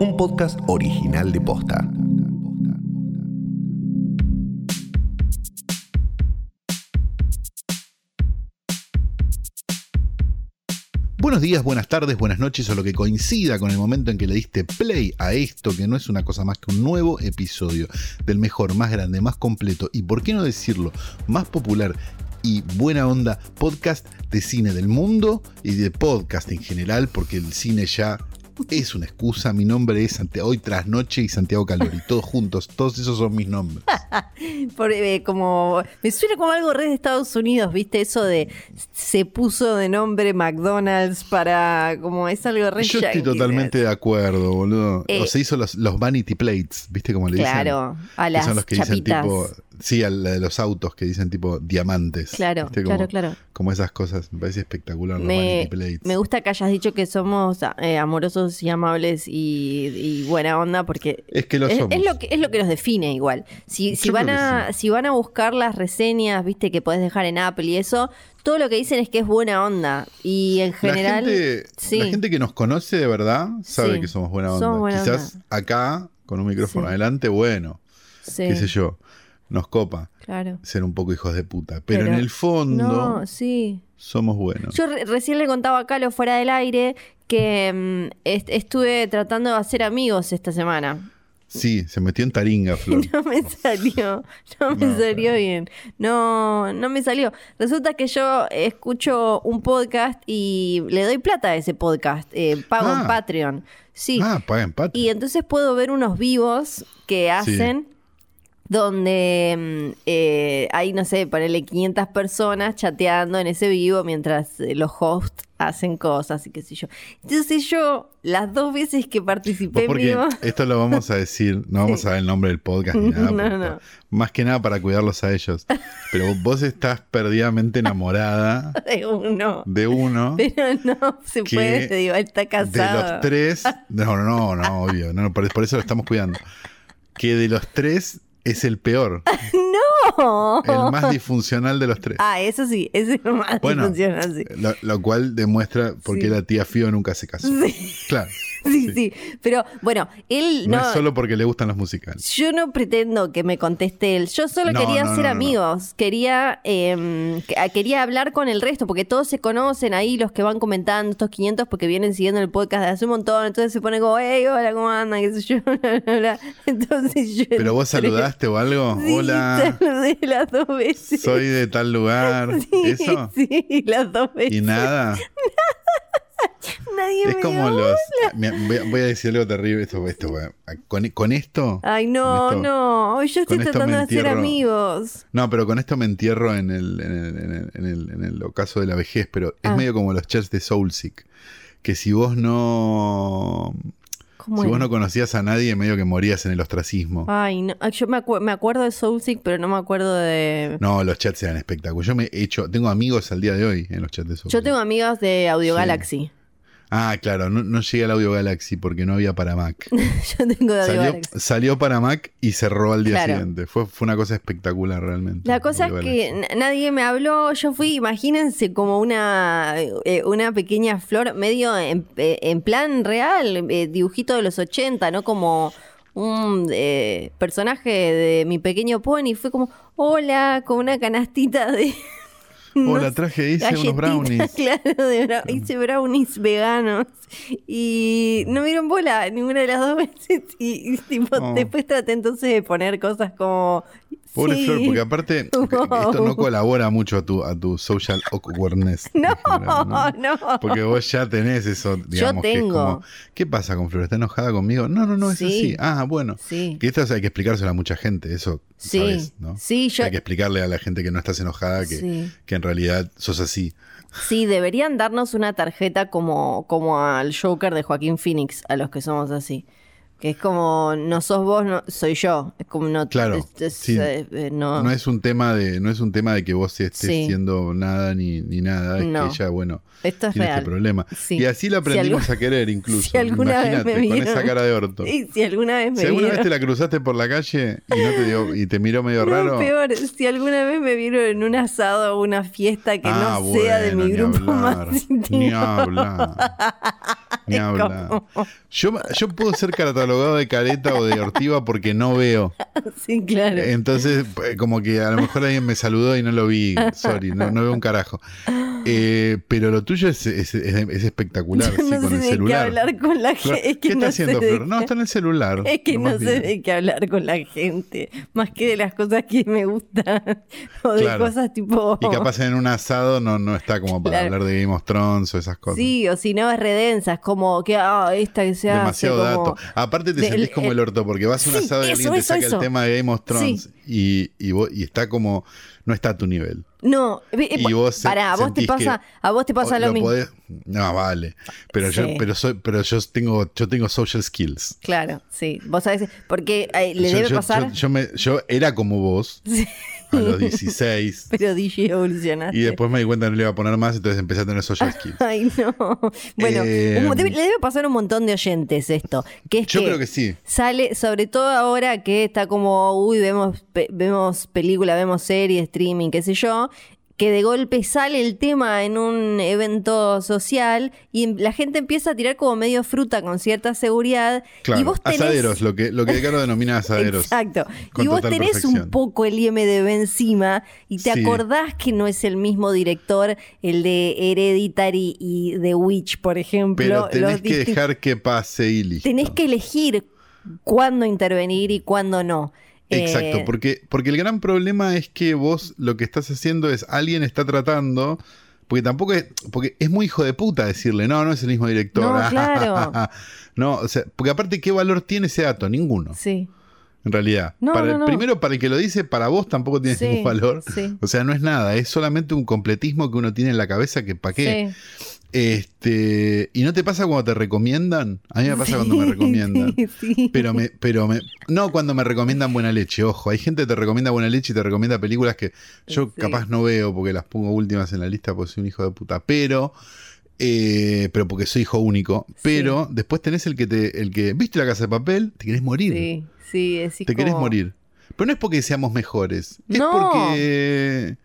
un podcast original de Posta. Buenos días, buenas tardes, buenas noches o lo que coincida con el momento en que le diste play a esto, que no es una cosa más que un nuevo episodio del mejor, más grande, más completo y, por qué no decirlo, más popular y buena onda podcast de cine del mundo y de podcast en general, porque el cine ya es una excusa. Mi nombre es Santiago, hoy tras noche y Santiago Calori, todos juntos, todos esos son mis nombres. Por, eh, como me suena como algo re de Estados Unidos, ¿viste? Eso de se puso de nombre McDonald's para como es algo re Yo estoy totalmente de acuerdo, boludo. Eh, o se hizo los, los vanity plates, ¿viste cómo le dicen? Claro, a Que las son los que chapitas. dicen tipo, sí, a la de los autos que dicen tipo diamantes. Claro, claro, claro. Como esas cosas, me parece espectacular Me, me gusta que hayas dicho que somos eh, amorosos y amables y, y buena onda porque Es que lo es, somos. es lo que es lo que nos define igual. Si, si van a si van a buscar las reseñas, viste que podés dejar en Apple y eso, todo lo que dicen es que es buena onda y en general la, gente, sí. la gente que nos conoce de verdad sabe Sí, que somos buena onda. somos buena Quizás onda. acá, con un micrófono adelante, bueno, sí, qué sé yo, nos copa claro. ser un poco hijos de puta. Pero, Pero en el fondo No, sí. somos buenos. Yo re- recién le contaba a Calo fuera del aire que mm, est- estuve tratando de hacer amigos esta semana. Sí, se metió en taringa, Flor. No me salió, no me No, salió claro. bien. No, no me salió. Resulta que yo escucho un podcast y le doy plata a ese podcast. eh, pago en Ah. Patreon. Sí. Ah, paga empate. Y entonces puedo ver unos vivos que hacen donde mm, eh, hay, no sé, ponerle 500 personas chateando en ese vivo mientras eh, los hosts hacen cosas y qué sé yo. Entonces yo, las dos veces que participé porque vivo... esto lo vamos a decir, no vamos a dar el nombre del podcast ni nada, No, no. más que nada para cuidarlos a ellos. Pero vos estás perdidamente enamorada de uno. de uno. Pero no se puede, te digo, está De casado. los tres, no, no, no, no, obvio, no, por, por eso lo estamos cuidando. Que de los tres es el peor, ¡No! el más disfuncional de los tres. Ah, eso sí, es lo más Bueno, disfuncional, sí. Lo, lo cual demuestra por qué Sí. la tía Fío nunca se casó. Sí. Claro. Sí, sí. Pero bueno, él No, no. es solo porque le gustan los musicales. Yo no pretendo que me conteste él. Yo solo No, quería no, ser no, amigos. Quería eh, que- quería hablar con el resto, porque todos se conocen ahí, los que van comentando, estos 500, porque vienen siguiendo el podcast de hace un montón. Entonces se pone como, hey, hola, ¿cómo andan? ¿Qué sé yo? Entonces yo. ¿Pero vos saludaste o algo? Sí, Hola, saludé las dos veces. soy de tal lugar. Sí, ¿Eso? Sí, las dos veces. Y nada. Nadie Es me como dio los. Voy, a, decir algo terrible. Esto, esto, con, con esto. Ay, no, con esto- no. Yo estoy tratando de hacer amigos. No, pero con esto me entierro en el, en el, en el, en el- en el ocaso de la vejez. Pero es Ah. medio como los chats de Soulseek. Que si vos no. ¿Cómo Si vos no conocías a nadie, medio que morías en el ostracismo. Ay, no. Ay, Yo me, acu- me acuerdo de Soulseek, pero no me acuerdo de. No, los chats eran espectaculares. Yo me he hecho. Tengo amigos al día de hoy en los chats de Soulseek. Yo tengo amigas de Audio Sí. Galaxy. Ah, claro, no, no llegué al Audio Galaxy porque no había para Mac. Yo tengo de Audio Salió, Galaxy. salió para Mac y cerró al día Claro. siguiente. Fue, fue una cosa espectacular realmente. La cosa es que Galaxy. nadie me habló. Yo fui, imagínense, como una, eh, una pequeña flor, medio en, eh, en plan real, eh, dibujito de los 80, no como un eh, personaje de mi pequeño pony. Fue como, hola, con una canastita de. Hola, traje, hice unos brownies. Claro, de bra- hice brownies veganos. Y no me dieron bola ninguna de las dos veces. Y, y tipo, Oh. después traté entonces de poner cosas como. Pobre sí, Flor, porque aparte que esto no colabora mucho a tu, a tu social awkwardness. No, general, no. Porque vos ya tenés eso, digamos, que es tengo. como, ¿qué pasa con Flor? ¿Está enojada conmigo? No, no, no, es Sí. así. Ah, bueno. Sí. Que esto hay que explicárselo a mucha gente, eso Sí, sabes, ¿no? sí, yo- Hay que explicarle a la gente que no estás enojada que, que en realidad sos así. Sí, deberían darnos una tarjeta como, como al Joker de Joaquín Phoenix, a los que somos así. Que es como, no sos vos, no, soy yo. Es como no... Claro, es- es, sí. eh, eh, no, No es un tema de, no es un tema de que vos estés Sí. siendo nada ni, ni nada, es No. que ella, bueno, Esto es tiene real. este problema. Sí. Y así la Si aprendimos algu- a querer incluso. si alguna vez me con esa vieron- cara de orto. Y si alguna vez me Si alguna vez vieron... te la cruzaste por la calle y no te dio, y te miró medio raro. peor, si alguna vez me vieron en un asado o una fiesta que ah, no sea de bueno, mi ni grupo hablar, más Ni íntimo. hablar. Ni como- Yo, yo puedo ser catalogado de careta o de ortiva porque no veo. Sí, claro. Entonces, eh, como que a lo mejor alguien me saludó y no lo vi. Sorry, no, no veo un carajo. Eh, pero lo tuyo es, es- es- es espectacular, Yo sí, no con sé el de qué celular. hablar con la gente. Es que ¿Qué está haciendo, de Flor? No, está en el celular. Es que no sé bien. de qué hablar con la gente, más que de las cosas que me gustan o de Claro. cosas tipo... Y capaz en un asado no, no está como para Claro. hablar de Game of Thrones o esas cosas. Sí, o si no es redensa, es como que, ah, esta que se Demasiado hace dato. Aparte te del- sentís como el orto porque vas a un Sí, asado y alguien te saca eso. el tema de Game of Thrones Sí. y, y, vos- y está como, no está a tu nivel. No, Y vos se- pará, a vos te pasa, a vos te pasa O lo, mismo. podés- no, vale. Pero yo, Sí. pero soy, pero yo tengo, yo tengo social skills. Claro, sí. Vos sabés, porque eh, le yo, debe yo- pasar, yo- yo me- yo era como vos Sí. A los 16 pero DJ evolucionaste. y después me di cuenta que no le iba a poner más, entonces empecé a tener social skills. Ay, no. Bueno, Eh, un- debe- le debe pasar un montón de oyentes esto. Que es Yo que creo que sí. Sale, sobre todo ahora que está como, uy, vemos, pe- vemos película, vemos serie, streaming, qué sé yo, que de golpe sale el tema en un evento social y la gente empieza a tirar como medio fruta con cierta seguridad. Claro, y vos tenés... asaderos, lo que, lo que Caro denomina asaderos. Exacto. Y vos tenés un poco el IMDB encima y te Sí. acordás que no es el mismo director, el de Hereditary y The Witch, por ejemplo. Pero tenés que dejar que pase y listo. Tenés que elegir cuándo intervenir y cuándo no. Exacto, Eh, porque, porque el gran problema es que vos lo que estás haciendo es alguien está tratando. Porque tampoco es. Porque es muy hijo de puta decirle, no, no es el mismo director. No, claro. no, o sea, porque aparte, ¿qué valor tiene ese dato? Ninguno, Sí. en realidad. No, para no, el-. Primero, para el que lo dice, para vos tampoco tiene Sí, ningún valor. sí. O sea, no es nada, es solamente un completismo que uno tiene en la cabeza que para qué. Sí. Este, ¿Y no te pasa cuando te recomiendan? A mí me pasa cuando me recomiendan. Sí, sí. Pero me, pero me, no cuando me recomiendan buena leche, ojo, hay gente que te recomienda buena leche y te recomienda películas que yo capaz no veo porque las pongo últimas en la lista porque soy un hijo de puta, pero, eh, pero porque soy hijo único, pero después tenés el que te, el que, ¿viste la casa de papel? Te querés morir, Sí, sí, es te querés como- morir. Pero no es porque seamos mejores, es No. porque,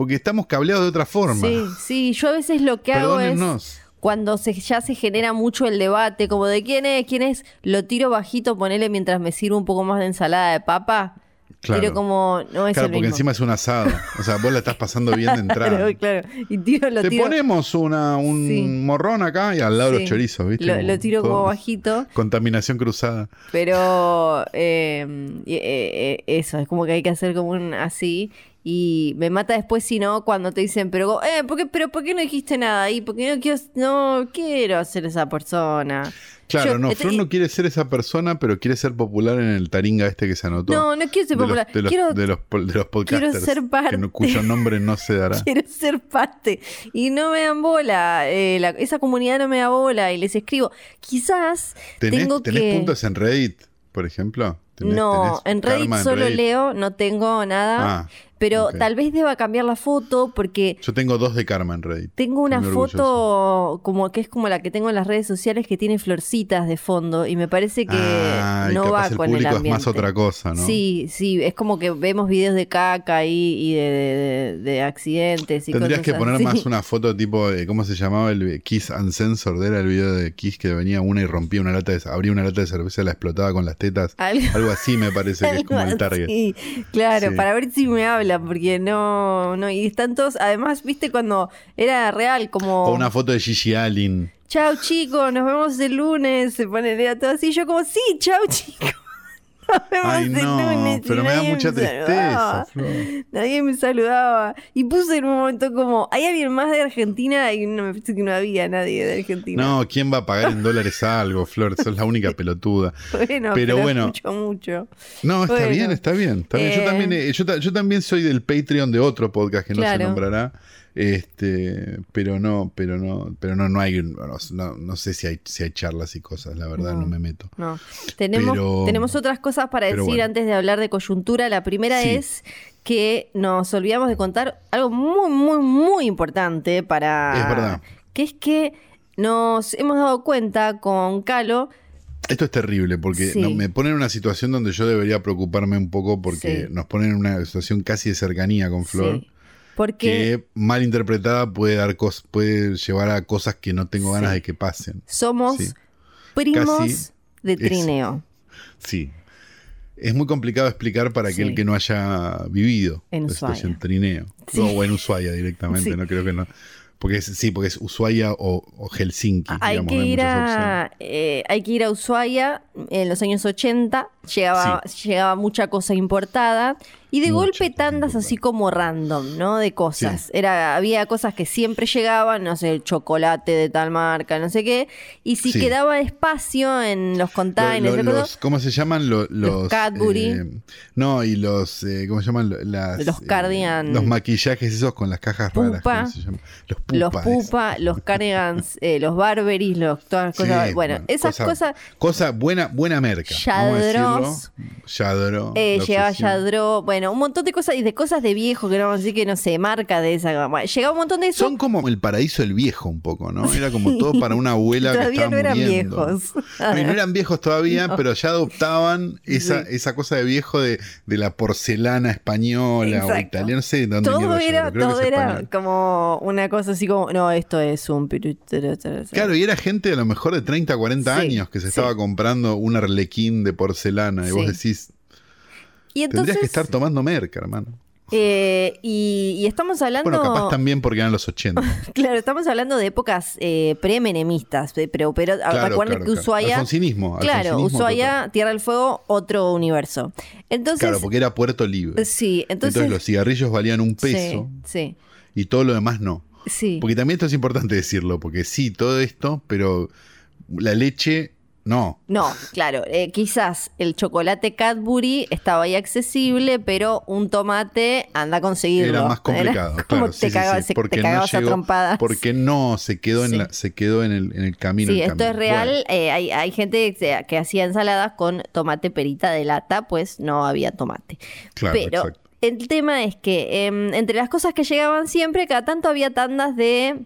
porque estamos cableados de otra forma. Sí, sí, yo a veces lo que hago es cuando se, ya se genera mucho el debate, como de quién es, quién es, lo tiro bajito, ponele mientras me sirvo un poco más de ensalada de papa. Claro. Tiro como, no es Claro, el porque mismo. encima es un asado. O sea, vos la estás pasando bien de entrada. Claro, claro. Y tiro, lo Te tiro, ponemos una, un Sí. morrón acá y al lado sí. los chorizos, ¿viste? Lo, lo tiro como todo. bajito. Contaminación cruzada. Pero eh, eh, eh, eso, es como que hay que hacer como un así. Y me mata después si no, cuando te dicen, pero, eh, ¿por qué, pero ¿por qué no dijiste nada ahí? Porque no quiero, no quiero ser esa persona. Claro, Yo- no, este- Flor no quiere ser esa persona, pero quiere ser popular en el taringa este que se anotó. No, no quiero ser De los- popular. De los, quiero, de los, de los podcasters. ser parte. no- cuyo nombre no se dará. quiero ser parte. Y no me dan bola. eh, la- esa comunidad no me da bola. Y les escribo. Quizás ¿Tenés, tengo tenés que. puntos en Reddit, por ejemplo? ¿Tenés- no, en Reddit en solo Reddit? leo, no tengo nada. Ah, pero tal vez deba cambiar la foto porque Yo tengo dos de karma en Reddit. tengo una foto como que es como la que tengo en las redes sociales que tiene florcitas de fondo y me parece que Ah, no va el con el público ambiente. es más otra cosa, ¿no? Sí, sí, es como que vemos videos de caca y, y de, de- de accidentes y Tendrías cosas que poner así. más una foto tipo, ¿cómo se llamaba? El Kiss Uncensored, era el video de Kiss que venía una y rompía una lata de, abría una lata de cerveza la explotaba con las tetas. Algo- Algo así me parece que es como el target. Claro, Sí. para ver si me porque no, no, y están todos, además, viste cuando era real, como, O una foto de Gigi Allen. chao chicos, nos vemos el lunes, se pone era todo así, yo como, sí, chao chicos. Ay, no, lunes", y pero me da mucha tristeza. Flor. Nadie me saludaba. Y puse en un momento como, ¿hay alguien más de Argentina? Y no me parece que no había nadie de Argentina. No, ¿quién va a pagar en dólares algo, Flor? Sos la única pelotuda. Bueno, pero pero, bueno. mucho, mucho. No, está Bueno. bien, está bien. está bien. Yo, Eh. también, eh, yo, yo también soy del Patreon de otro podcast que no Claro. se nombrará. Este, pero no, pero no, pero no, no hay, no, no- no sé si hay, si hay charlas y cosas, la verdad, no, No. me meto. No. Tenemos, Pero- tenemos otras cosas para decir bueno. antes de hablar de coyuntura. La primera Sí. es que nos olvidamos de contar algo muy, muy, muy importante para. Es verdad. Que es que nos hemos dado cuenta con Calo. Esto es terrible porque Sí. no- me ponen en una situación donde yo debería preocuparme un poco porque Sí. nos ponen en una situación casi de cercanía con Flor. Sí. Porque que mal interpretada puede dar cos- puede llevar a cosas que no tengo ganas de que pasen. somos Sí. primos Casi de es- trineo. Sí. Es muy complicado explicar para aquel Sí. que no haya vivido En la situación trineo. No, o en Ushuaia directamente, Sí. no creo que no. Porque es, sí, porque es Ushuaia o, o Helsinki. Hay digamos, que, ir a, eh, hay que ir a Ushuaia en los años 80, llegaba, llegaba mucha cosa importada y de Mucha golpe tandas así como random, ¿no? De cosas. Sí. Era, había cosas que siempre llegaban, no sé, el chocolate de tal marca, no sé qué, y si Sí. quedaba espacio en los Lo- containers, ¿Cómo se llaman? Lo- los, Cadbury. eh, no, y los. eh, ¿Cómo se llaman? Las, Los eh, cardigan. los maquillajes esos con las cajas raras. Los pupa. los pupa, los cardigans, eh, los barberis, los, todas las cosas. Bueno, esas cosa- cosas Cosa buena, buena merca. vamos Yadro. Eh, llegaba. Yadro, bueno, un montón de cosas y de cosas de viejo que no vamos a decir que no sé, marca de esa. Bueno, llegaba un montón de eso. Son como el paraíso del viejo un poco, ¿no? Era como todo para una abuela que Todavía estaba no eran muriendo. viejos. No, eran viejos todavía, No. pero ya adoptaban esa, Sí. esa cosa de viejo de, de la porcelana española o italiana, no sé de dónde todo era, creo todo era como una cosa así como, no, esto es un Claro, y era gente a lo mejor de 30, 40 Sí, años que se sí. estaba comprando un arlequín de porcelana y vos Sí. decís, Y entonces, tendrías que estar tomando merca, hermano. eh, y, y estamos hablando, Bueno, capaz también porque eran los 80. claro, estamos hablando de épocas eh, pre-menemistas, eh, pero, pero Claro, recuerden claro, que claro. Ushuaia, Alfonsinismo, claro, alfonsinismo Ushuaia, Tierra del Fuego, otro universo. Entonces, Claro, porque era Puerto Libre. sí, Entonces, entonces, los cigarrillos valían un peso sí, y todo lo demás no. sí, sí. Porque también esto es importante decirlo, porque sí, todo esto, pero la leche, no. No, claro, eh, quizás el chocolate Cadbury estaba ahí accesible, pero un tomate anda a conseguirlo. Era más complicado, Era claro. te sí, sí, cagabas, sí, te porque no cagabas a llegó- trompadas. Porque no, se quedó en, la, se quedó en, el, en el camino. Sí, el esto es real. Bueno, eh, hay, hay gente que, que hacía ensaladas con tomate perita de lata, pues no había tomate. Claro, Pero exacto. el tema es que em, entre las cosas que llegaban siempre, cada tanto había tandas de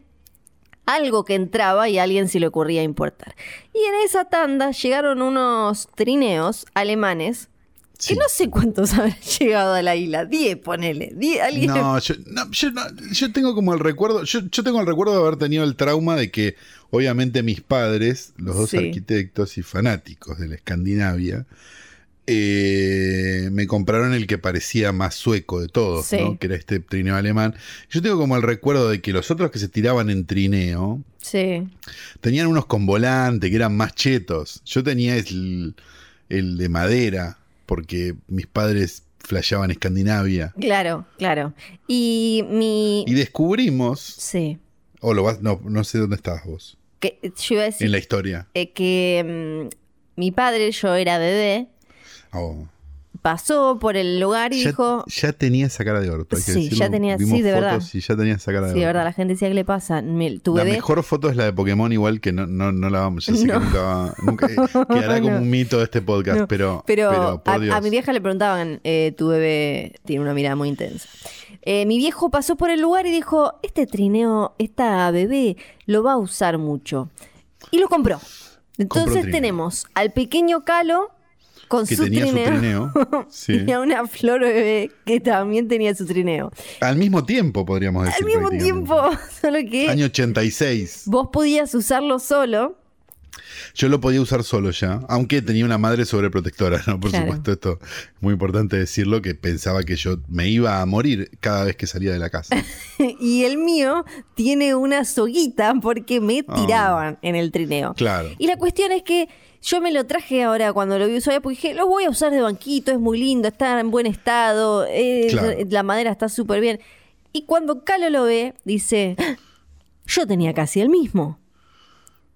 algo que entraba y a alguien se le ocurría importar. Y en esa tanda llegaron unos trineos alemanes Sí. que no sé cuántos habrán llegado a la isla. 10, ponele. 10, alguien. No, yo, no, yo, no, yo tengo como el recuerdo, yo, yo tengo el recuerdo de haber tenido el trauma de que obviamente mis padres, los dos Sí. arquitectos y fanáticos de la Escandinavia, eh, me compraron el que parecía más sueco de todos, Sí. ¿no? que era este trineo alemán. Yo tengo como el recuerdo de que los otros que se tiraban en trineo Sí. tenían unos con volante que eran más chetos. Yo tenía el, el de madera, porque mis padres flasheaban Escandinavia. Claro, claro. Y mi. Y descubrimos, Sí. o lo vas, no, no sé dónde estabas vos, Que, yo iba a decir en la historia. eh, que mm, mi padre, yo era bebé, Oh. pasó por el lugar y ya, dijo. ya tenía esa cara de orto, hay que Sí, decirlo. ya tenía- Vimos sí, de verdad. fotos y ya tenía esa cara de Sí, de verdad, la gente decía, ¿qué le pasa? Tu La bebé. mejor foto es la de Pokémon, igual que no, no, no la vamos. Yo sé No. que nunca. Nunca, eh, quedará como un mito de este podcast, pero, Pero, pero, por a, Dios. a mi vieja le preguntaban, eh, tu bebé tiene una mirada muy intensa. Eh, mi viejo pasó por el lugar y dijo, este trineo, esta bebé lo va a usar mucho. Y lo compró. Entonces tenemos al pequeño Calo con que su tenía trineo. su trineo. sí. Y a una flor bebé que también tenía su trineo. Al mismo tiempo, podríamos decir. Al mismo tiempo, solo que Año 86. vos podías usarlo solo. Yo lo podía usar solo ya, aunque tenía una madre sobreprotectora, ¿no? Por Claro. supuesto, esto es muy importante decirlo, que pensaba que yo me iba a morir cada vez que salía de la casa. Y el mío tiene una soguita porque me Ah. tiraban en el trineo. Claro. Y la cuestión es que yo me lo traje ahora cuando lo vi usar porque dije, lo voy a usar de banquito, es muy lindo, está en buen estado, Claro. la madera está súper bien. Y cuando Calo lo ve, dice, "Ah, yo tenía casi el mismo.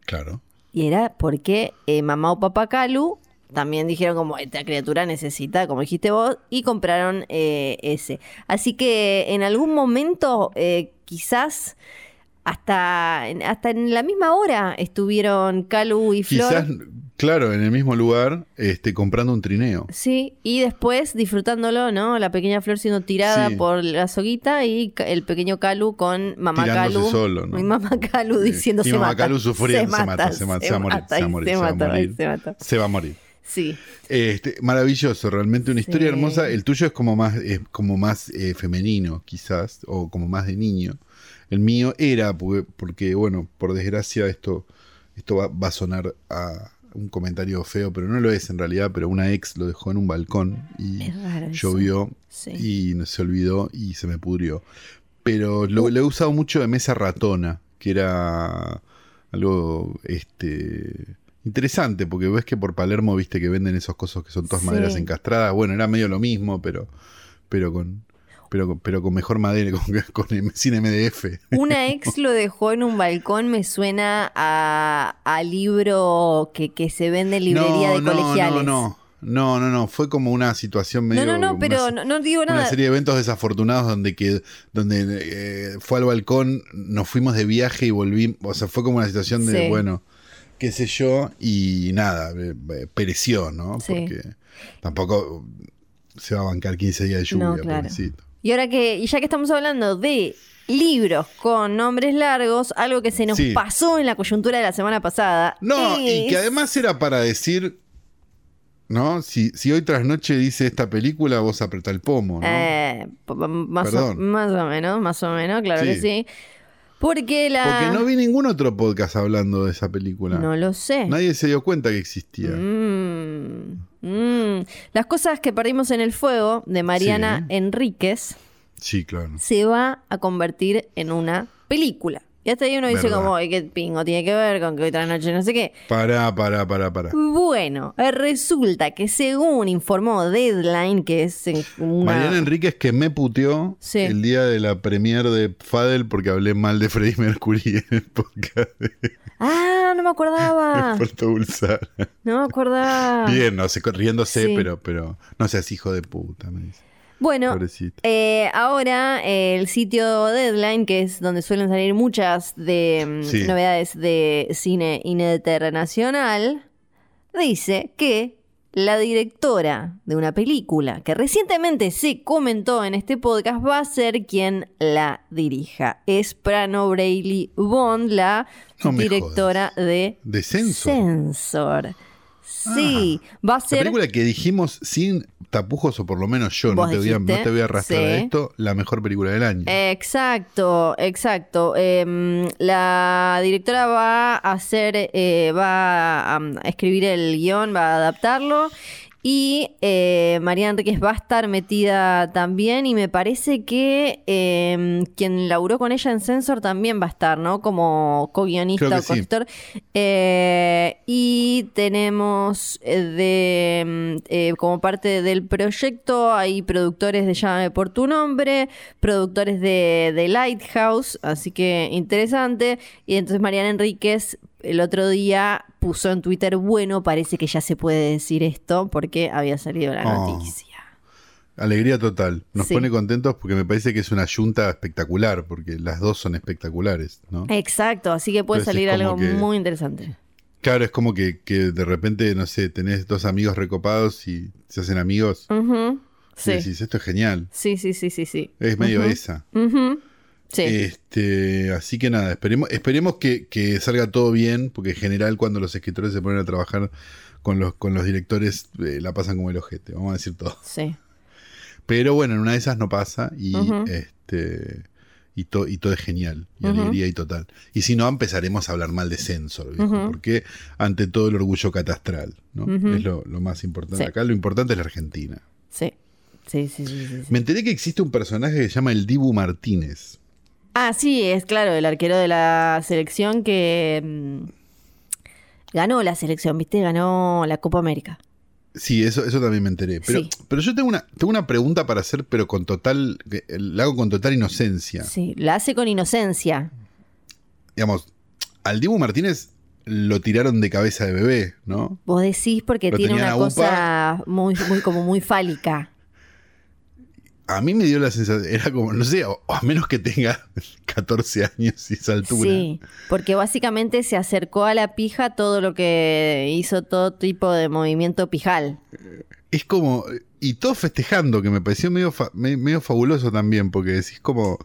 Claro. Y era porque eh, mamá o papá Calu también dijeron como esta criatura necesita, como dijiste vos, y compraron eh, ese. Así que en algún momento, eh, quizás hasta, hasta en la misma hora estuvieron Calu y Flor. Quizás, claro, en el mismo lugar, este, comprando un trineo. Sí, y después disfrutándolo, ¿no? La pequeña Flor siendo tirada Sí. por la soguita y el pequeño Calu con mamá Tirándose Calu. solo, ¿no? Y mamá Calu diciendo Y se mamá mata. Calu sufriendo, se mata, se mata, se va a morir, mata, se va a morir, se se va a morir. y se mata. Se va a morir. Sí. Este, maravilloso, realmente una historia Sí. hermosa. El tuyo es como más, es como más eh, femenino, quizás, o como más de niño. El mío era, porque, porque, bueno, por desgracia esto, esto va, va a sonar a un comentario feo, pero no lo es en realidad, pero una ex lo dejó en un balcón y llovió Sí. y no se olvidó y se me pudrió. Pero lo, lo he usado mucho de mesa ratona, que era algo este interesante, porque ves que por Palermo viste que venden esos cosas que son todas Sí. maderas encastradas. Bueno, era medio lo mismo, pero, pero con. Pero, pero con mejor madera, con, con- sin MDF. Una ex lo dejó en un balcón, me suena a, a libro que, que se vende en librería de no, colegiales. no, no. No, no, no. Fue como una situación medio. no, no, no, pero una- no, no digo Una nada. serie de eventos desafortunados donde que donde eh, fue al balcón, nos fuimos de viaje y volvimos, o sea, fue como una situación de Sí. bueno, qué sé yo y nada, eh, eh, pereció, ¿no? Sí. Porque tampoco se va a bancar 15 días de lluvia, No, claro. pobrecito. Y ahora que, y ya que estamos hablando de libros con nombres largos, algo que se nos Sí. pasó en la coyuntura de la semana pasada. No, y que además era para decir ¿No? Si, si hoy tras noche dice esta película, vos apretá el pomo, ¿no? Eh, más, o, Perdón. más o menos, más o menos, claro que Sí. sí. Porque la. Porque no vi ningún otro podcast hablando de esa película. No lo sé. Nadie se dio cuenta que existía. Mm, mm. Las cosas que perdimos en el fuego de Mariana Sí. Enríquez Sí, claro. se va a convertir en una película. Y hasta ahí uno dice Verdad. como, "Ay, ¿qué pingo tiene que ver con que otra noche no sé qué? Pará, pará, pará, pará. Bueno, eh, resulta que según informó Deadline, que es una... Mariana Enríquez que me puteó Sí. el día de la premier de Fadel porque hablé mal de Freddie Mercury en el podcast de Ah, no me acordaba. Puerto Bulsara. No me acordaba. Bien, no sé, riéndose. Sí. pero, pero no seas hijo de puta, me dice. Bueno, eh, ahora eh, el sitio Deadline, que es donde suelen salir muchas de mm, Sí. novedades de cine internacional, dice que la directora de una película que recientemente se comentó en este podcast va a ser quien la dirija. Es Prano Brayley Bond, la No directora de ¿De? Censor. Sí, va a La ser película que dijimos sin tapujos, o por lo menos yo, no te, voy a, no te voy a arrastrar a sí. esto, la mejor película del año. Exacto, exacto. Em, la directora va a hacer, eh, va a, um, a escribir el guion, va a adaptarlo. Y eh, María Enríquez va a estar metida también. Y me parece que em, quien laburó con ella en Censor también va a estar, ¿no? Como co-guionista o que sí. Eh, y tenemos eh, de mm, eh, como parte del proyecto hay productores de Llámame por tu nombre, productores de, de Lighthouse, así que interesante. Y entonces Mariana Enríquez el otro día puso en Twitter, bueno, parece que ya se puede decir esto porque había salido la Oh. noticia. Alegría total. Nos Sí. pone contentos porque me parece que es una yunta espectacular, porque las dos son espectaculares, ¿no? Exacto, así que puede Entonces salir algo que- muy interesante. Claro, es como que, que de repente, no sé, tenés dos amigos recopados y se hacen amigos. Ujú, Y Sí. decís, esto es genial. sí, sí, sí, sí, sí. Es medio esa. Sí. Este, así que nada, esperemos, esperemos que, que salga todo bien, porque en general cuando los escritores se ponen a trabajar con los, con los directores, eh, la pasan como el ojete, vamos a decir todo. sí. Pero bueno, en una de esas no pasa y este y, to- y todo es genial, y alegría y total. Y si no, empezaremos a hablar mal de Censor, viejo, porque ante todo el orgullo catastral, ¿no? Es lo, lo más importante. Sí. Acá lo importante es la Argentina. Sí. Sí, sí, sí, sí, sí. Me enteré que existe un personaje que se llama el Dibu Martínez. Ah, sí, es claro, el arquero de la selección que mm, ganó la selección, ¿viste? Ganó la Copa América. Sí, eso, eso también me enteré. Pero, Sí. pero yo tengo una, tengo una pregunta para hacer, pero con total, que- la hago con total inocencia. Sí, la hace con inocencia. Digamos, al Dibu Martínez lo tiraron de cabeza de bebé, ¿no? Vos decís porque Lo tiene una cosa muy, muy, como muy fálica. A mí me dio la sensación, era como, no sé, o, o a menos que tenga 14 años y esa altura. Sí, porque básicamente se acercó a la pija todo lo que hizo todo tipo de movimiento pijal. Es como, y todo festejando, que me pareció medio, fa- me- medio fabuloso también, porque decís como,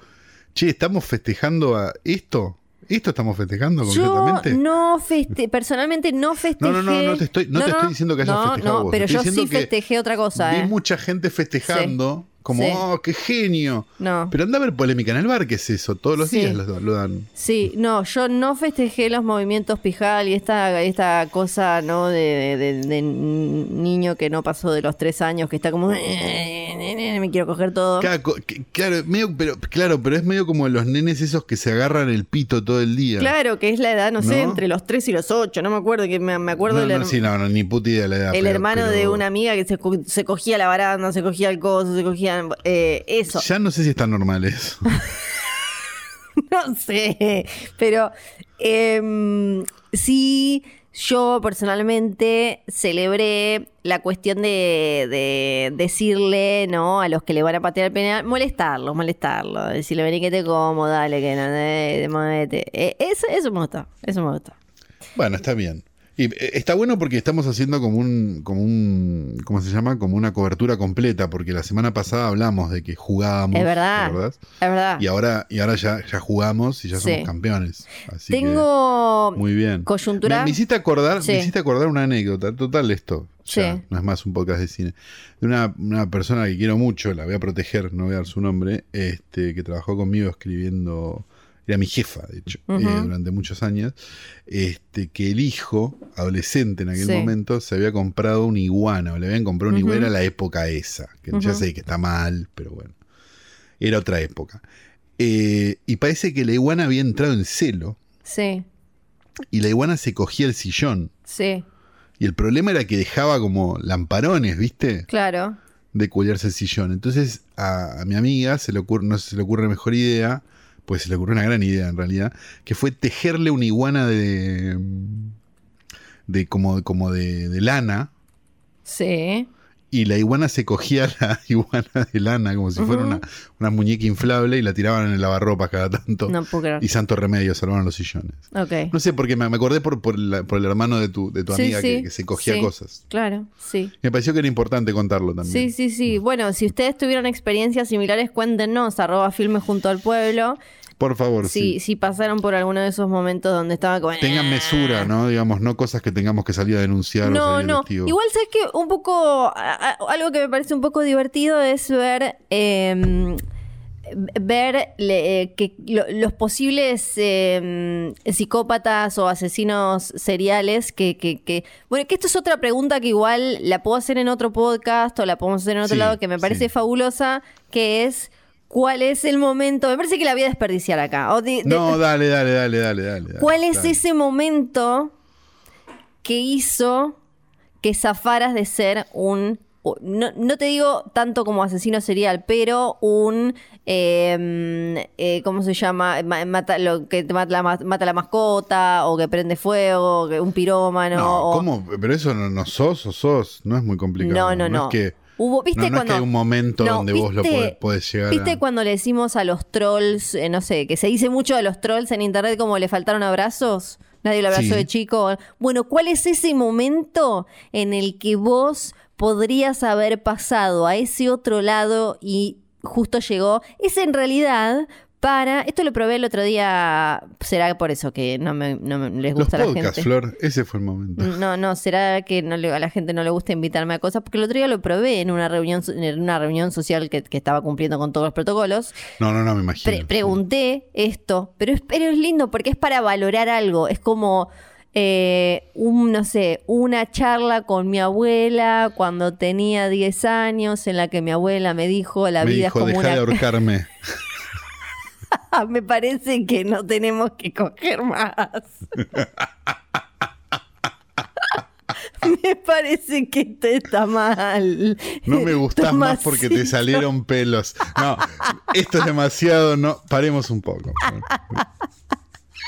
che, estamos festejando a esto. ¿Esto estamos festejando Yo concretamente? no feste personalmente no festejé. No, no, no, no te estoy, no te estoy diciendo que hayas no, festejado No, vos. pero yo sí festejé otra cosa, Vi ¿eh? mucha gente festejando, como, Sí. oh, qué genio. No. Pero anda a ver polémica en el bar, ¿qué es eso? Todos los Sí. días lo, lo dan. Sí, no, yo no festejé los movimientos pijal y esta, esta cosa, ¿no? De, de- de niño que no pasó de los tres años, que está como, me quiero coger todo. Claro, que- medio- pero, claro, pero es medio como los nenes esos que se agarran el pito todo el día. Claro, que es la edad, no, sé, entre los tres y los ocho, no me acuerdo, que me, me acuerdo no, no, herm- sí, no, no, ni puta idea de la edad. el pero- hermano de una amiga que se, se cogía la baranda, se cogía el coso, se cogía eh, eso. Ya no sé si es tan normal eso. No sé, pero em, sí, yo personalmente celebré la cuestión de, de decirle, ¿no? A los que le van a patear el penal, molestarlo, molestarlo, decirle, vení que te como, dale, que no, eh, movete. Eh, eso, eso me gusta, eso me gusta. Bueno, está bien. Y eh, está bueno porque estamos haciendo como un, como un, ¿cómo se llama? Como una cobertura completa, porque la semana pasada hablamos de que jugábamos. Es verdad, es verdad. Y ahora, y ahora ya, ya jugamos y ya somos Sí. campeones. Así que, Tengo muy bien. coyuntura. Me, me hiciste acordar, Sí. me hiciste acordar una anécdota, total esto. ya, Sí. no es más un podcast de cine. De una, una persona que quiero mucho, la voy a proteger, no voy a dar su nombre, este, que trabajó conmigo escribiendo, era mi jefa, de hecho, eh, durante muchos años, este, que el hijo, adolescente en aquel Sí. momento, se había comprado una iguana, o le habían comprado una Ujú. iguana a la época esa, que ya sé que está mal, pero bueno, era otra época. Eh, y parece que la iguana había entrado en celo Sí, y la iguana se cogía el sillón. sí, Y el problema era que dejaba como lamparones, ¿viste? claro. De cuellarse el sillón. Entonces a, a mi amiga se le ocurre, no se le ocurre mejor idea, pues se le ocurrió una gran idea en realidad, que fue tejerle una iguana de. de como, como de, de lana. Sí. Y la iguana se cogía la iguana de lana como si fuera una, una muñeca inflable y la tiraban en el lavarropas cada tanto. No puedo creer. Y santo remedio, salvaron los sillones. Ok. No sé, porque me, me acordé por, por, la- por el hermano de tu, de tu Sí, amiga que, se cogía sí. cosas. Claro, sí. Me pareció que era importante contarlo también. Sí, sí, sí. Bueno, si ustedes tuvieron experiencias similares, cuéntenos, arroba filme junto al pueblo. Por favor, Si, sí. si pasaron por alguno de esos momentos donde estaba como... Tengan mesura, ¿no? Digamos, no cosas que tengamos que salir a denunciar o No, al no. Igual sabes que un poco, a- a- algo que me parece un poco divertido es ver, eh, ver eh, que lo- los posibles eh, psicópatas o asesinos seriales que, que, que, bueno, que esto es otra pregunta que igual la puedo hacer en otro podcast o la podemos hacer en otro Sí, lado que me parece sí. fabulosa, que es ¿cuál es el momento? Me parece que la voy a desperdiciar acá. O de- de- No, dale, dale, dale, dale, dale. dale, ¿Cuál es dale. ese momento que hizo que zafaras de ser un... No, no te digo tanto como asesino serial, pero un... eh, eh, ¿Cómo se llama? Ma- Mata, lo que te mata la, ma- mata la mascota, o que prende fuego, que un pirómano. No, o- ¿cómo? Pero eso no, no sos o sos. No es muy complicado. No, no, no. Es que, Hubo, ¿viste no, no es cuando, que hay un momento No, donde vos lo ¿viste- podés, podés llegar ¿Viste a... cuando le decimos a los trolls, eh, no sé, que se dice mucho de los trolls en internet como le faltaron abrazos? Nadie lo abrazó Sí. de chico. Bueno, ¿cuál es ese momento en el que vos podrías haber pasado a ese otro lado y justo llegó? Es en realidad para. Esto lo probé el otro día. Será por eso que no, me, no me- les Los gusta a la podcasts, gente. Flor, ese fue el momento. No, no, será que no le- a la gente no le gusta invitarme a cosas, porque el otro día lo probé en una reunión, en una reunión social que, que estaba cumpliendo con todos los protocolos. No, no, no, me imagino. Pre- pregunté esto, pero es, pero es lindo porque es para valorar algo. Es como eh, un, no sé, una charla con mi abuela cuando tenía 10 años, en la que mi abuela me dijo la me vida dijo, es como deja una. de ahorcarme. me parece que no tenemos que coger más. me parece que esto está mal. No me gustás más porque te salieron pelos. No, esto es demasiado, no. Paremos un poco.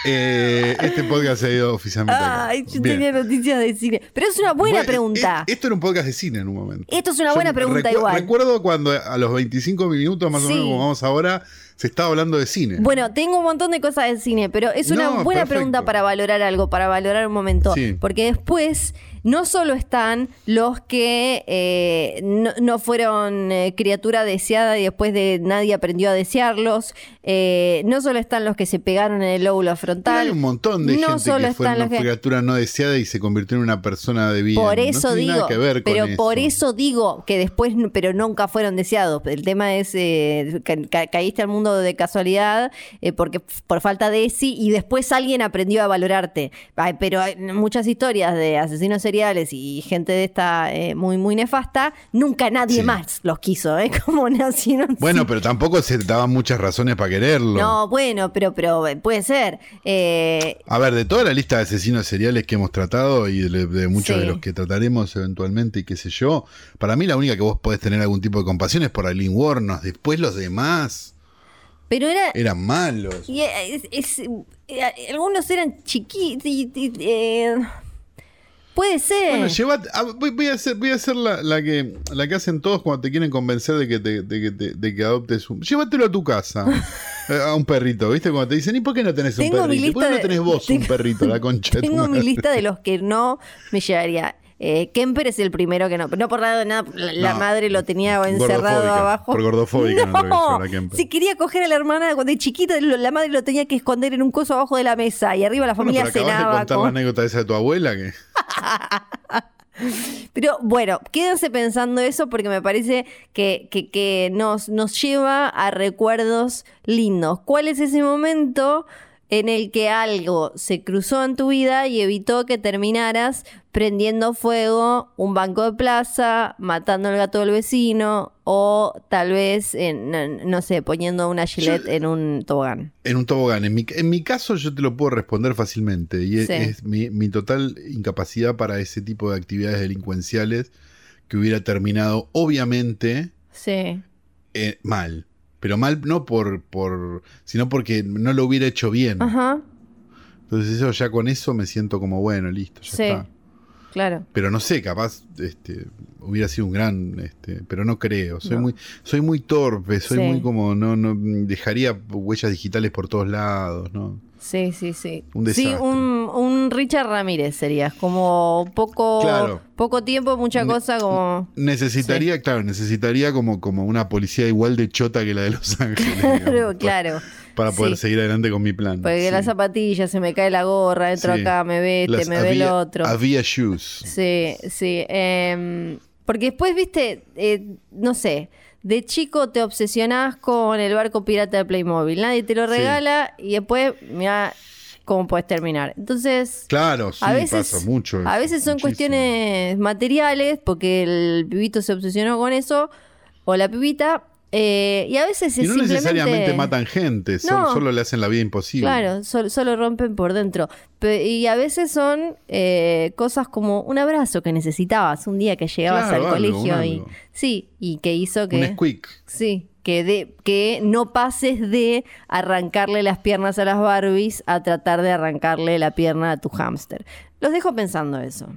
Eh, este podcast se ha ido oficialmente. acá. Ay, yo Bien. tenía noticias de cine. Pero es una buena Bueno, pregunta. e- Esto era un podcast de cine en un momento. Esto es una Yo buena pregunta recu- igual. Recuerdo cuando a los 25 minutos más o menos como vamos ahora, Se estaba hablando de cine. Bueno, tengo un montón de cosas de cine, pero es una No, buena perfecto. pregunta para valorar algo, para valorar un momento. Sí. Porque después no solo están los que eh, no, no fueron eh, criatura deseada y después de nadie aprendió a desearlos, eh, no solo están los que se pegaron en el lóbulo Pero frontal. hay un montón de no gente solo que fue una que- criatura no deseada y se convirtió en una persona de bien. Por eso digo, nada que ver con pero eso. por eso digo que después, pero nunca fueron deseados. El tema es ca- ca- caíste al mundo de casualidad porque por falta de esi y después alguien aprendió a valorarte. Ay, pero hay muchas historias de asesinos seriales y gente de esta eh, muy muy nefasta, nunca nadie Sí. más los quiso, ¿eh? Como nacieron. Bueno, pero tampoco se daban muchas razones para quererlo. No, bueno, pero pero eh, puede ser. Eh, A ver, de toda la lista de asesinos seriales que hemos tratado y de, de muchos Sí. de los que trataremos eventualmente y qué sé yo, para mí la única que vos podés tener algún tipo de compasión es por Aileen Warnos. Después los demás pero era eran malos. Y es- es- algunos eran chiquitos. Puede ser. Bueno, llevate- ah, voy, voy a hacer, voy a hacer la, la que, la que hacen todos cuando te quieren convencer de que, te- de que, te- de que adoptes un... Llévatelo a tu casa. eh, A un perrito, ¿viste? Cuando te dicen, ¿y por qué no tenés un Tengo perrito? ¿Por qué no tenés vos un perrito, la concha de tu Tengo mi lista de los que no me llevaría. Eh, Kemper es el primero que no. No por nada, nada la, la No. madre lo tenía encerrado abajo. Por gordofóbica no hizo la Kemper. Si quería coger a la hermana cuando de chiquita, la madre lo tenía que esconder en un coso abajo de la mesa. Y arriba la Bueno, familia pero acabas de cenaba. contar con- la anécdota esa de tu abuela que... Pero bueno, quédense pensando eso porque me parece que, que- nos, nos lleva a recuerdos lindos. ¿Cuál es ese momento en el que algo se cruzó en tu vida y evitó que terminaras prendiendo fuego un banco de plaza, matando al gato del vecino o tal vez, en, no, sé, poniendo una gilet en un tobogán? En un tobogán. En mi, en mi caso yo te lo puedo responder fácilmente. Y es, Sí. es mi, mi total incapacidad para ese tipo de actividades delincuenciales que hubiera terminado, obviamente, Sí. eh, mal. Pero mal no por, por. sino porque no lo hubiera hecho bien. Ajá, Entonces eso ya con eso me siento como bueno, listo, ya Sí. está. claro. Pero no sé, capaz este, hubiera sido un gran, este, pero no creo. Soy No. muy, soy muy torpe, soy Sí. muy como, no, no, dejaría huellas digitales por todos lados, ¿no? Sí, sí, sí. Un sí, desastre. un, un Richard Ramírez serías, como poco, Claro. poco tiempo, mucha cosa, como... Necesitaría, claro, necesitaría como, como una policía igual de chota que la de Los Ángeles. digamos, Claro, pa- claro. Para poder Sí. seguir adelante con mi plan. Porque sí. las zapatillas, se me cae la gorra, entro Sí. acá, me ve este, Las me ve el otro. Había shoes. Sí, sí. em, porque después, viste, eh, no sé, de chico te obsesionás con el barco pirata de Playmobil. Nadie te lo Sí. regala y después, mira cómo puedes terminar. Entonces... Claro, sí, a veces, pasa mucho. A eso, veces son muchísimo. cuestiones materiales, porque el pibito se obsesionó con eso, o la pibita, eh, y a veces Y no simplemente... necesariamente matan gente, son- No. solo le hacen la vida imposible. Claro, sol- solo rompen por dentro. Pe- y a veces son eh, cosas como un abrazo que necesitabas un día que llegabas Claro, al algo, colegio y algo. sí, y que hizo que Un squeak. sí, que de que no pases de arrancarle las piernas a las Barbies a tratar de arrancarle la pierna a tu hámster. Los dejo pensando eso.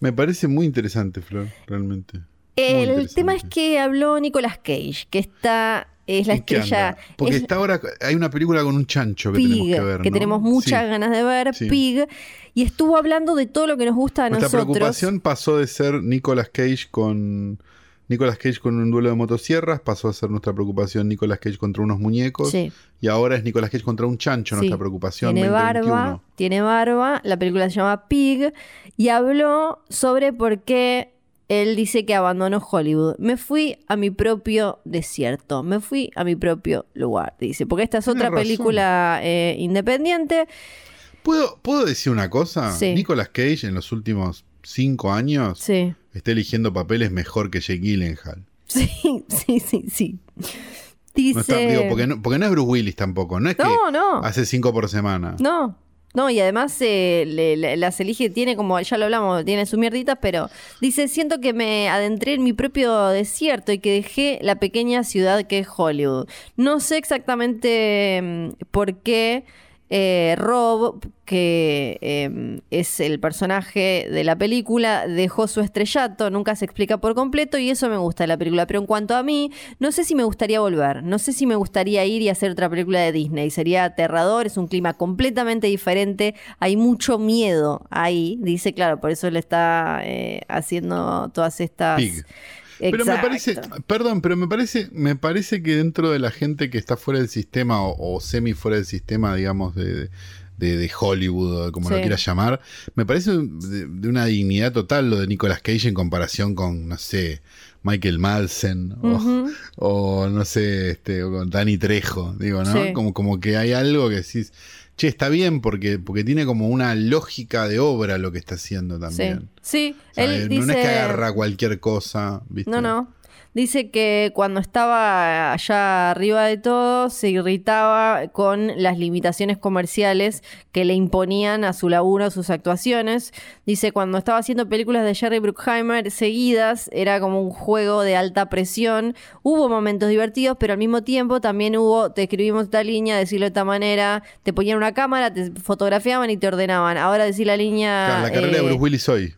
Me parece muy interesante, Flor, realmente. El tema es que habló Nicolas Cage, que está es la ¿Y qué estrella? Porque es- está ahora, hay una película con un chancho que tenemos Pig, que ver. ¿no? tenemos muchas Sí. ganas de ver, Sí. Pig, y estuvo hablando de todo lo que nos gusta a Nuestra nosotros. preocupación pasó de ser Nicolas Cage con Nicolas Cage con un duelo de motosierras, pasó a ser nuestra preocupación Nicolas Cage contra unos muñecos Sí. y ahora es Nicolas Cage contra un chancho, nuestra preocupación Tiene 2021. barba, tiene barba, la película se llama Pig, y habló sobre por qué él dice que abandonó Hollywood. Me fui a mi propio desierto, me fui a mi propio lugar, dice, porque esta es Tiene otra razón. película eh, independiente. ¿Puedo, ¿Puedo decir una cosa? Sí. Nicolas Cage en los últimos cinco años Sí, está eligiendo papeles mejor que Jake Gyllenhaal. sí, sí, sí, sí. Dice... No está, digo, porque, no, porque no es Bruce Willis tampoco, no es No, que no. hace cinco por semana. No, no, y además eh, las elige, tiene como, ya lo hablamos, tiene su mierdita, pero dice, siento que me adentré en mi propio desierto y que dejé la pequeña ciudad que es Hollywood. No sé exactamente mm, por qué eh, Rob, que eh, es el personaje de la película, dejó su estrellato, nunca se explica por completo y eso me gusta de la película. Pero en cuanto a mí, no sé si me gustaría volver, no sé si me gustaría ir y hacer otra película de Disney. Sería aterrador, es un clima completamente diferente, hay mucho miedo ahí, dice, claro, por eso le está eh, haciendo todas estas... Pero me parece, perdón, pero me parece, me parece que dentro de la gente que está fuera del sistema o, semi fuera del sistema, digamos, de, de, Hollywood o como lo quieras llamar, me parece de, una dignidad total lo de Nicolas Cage en comparación con, no sé, Michael Madsen o, no sé, este, o con Danny Trejo, digo, ¿no? Como, como que hay algo que decís che, está bien porque, porque tiene como una lógica de obra lo que está haciendo también. Sí, él no es que agarra cualquier cosa, ¿viste? No, no. Dice que cuando estaba allá arriba de todo se irritaba con las limitaciones comerciales que le imponían a su laburo, a sus actuaciones. Dice cuando estaba haciendo películas de Jerry Bruckheimer seguidas era como un juego de alta presión. Hubo momentos divertidos, pero al mismo tiempo también hubo, te escribimos esta línea, decirlo de esta manera, te ponían una cámara, te fotografiaban y te ordenaban. Ahora decir la línea... la carrera de eh, Bruce Willis hoy.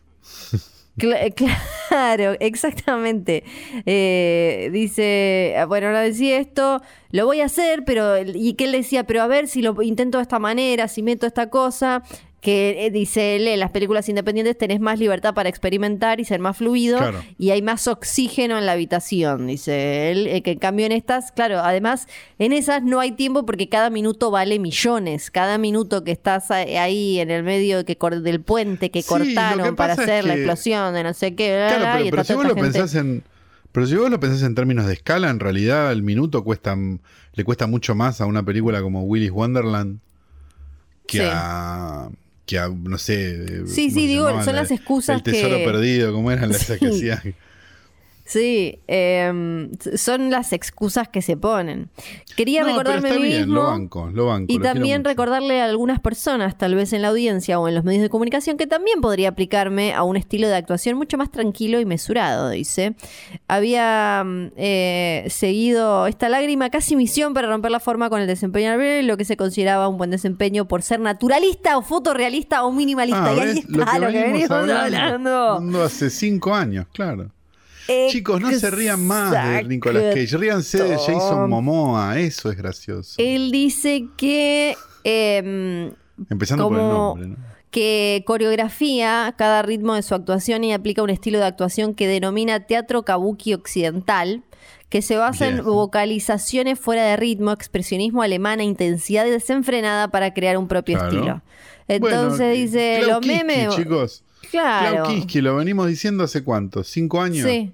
claro, exactamente. Eh, dice, bueno, ahora decía esto, lo voy a hacer, pero, y que él decía, pero a ver si lo intento de esta manera, si meto esta cosa, que eh, dice él, en las películas independientes tenés más libertad para experimentar y ser más fluido y hay más oxígeno en la habitación, dice él, eh, que en cambio en estas, claro, además en esas no hay tiempo porque cada minuto vale millones, cada minuto que estás ahí en el medio que del puente que cortaron para hacer la explosión de no sé qué, claro, pero, si vos lo pensás en pero si vos lo pensás en términos de escala, en realidad el minuto cuesta le cuesta mucho más a una película como Willy's Wonderland que a que no sé. Sí, sí, digo, son las excusas el tesoro perdido, como eran las que hacían. Sí, em, son las excusas que se ponen. Quería recordarme a mí mismo lo banco, lo banco, y también recordarle a algunas personas, tal vez en la audiencia o en los medios de comunicación, que también podría aplicarme a un estilo de actuación mucho más tranquilo y mesurado, dice. Había mm, eh, seguido esta lágrima casi misión para romper la forma con el desempeño lo que se consideraba un buen desempeño por ser naturalista o fotorrealista o minimalista. Ah, y ahí está lo que, venimos hablando. Hace cinco años, claro. Chicos, no se rían más de Nicolas Cage, ríanse de Jason Momoa, eso es gracioso. Él dice que... Em, Empezando por el nombre, que coreografía cada ritmo de su actuación y aplica un estilo de actuación que denomina teatro kabuki occidental, que se basa en vocalizaciones fuera de ritmo, expresionismo alemán e intensidad desenfrenada para crear un propio estilo. Entonces dice, los memes... chicos. Claro. Clau lo venimos diciendo hace cuánto, cinco años. Sí.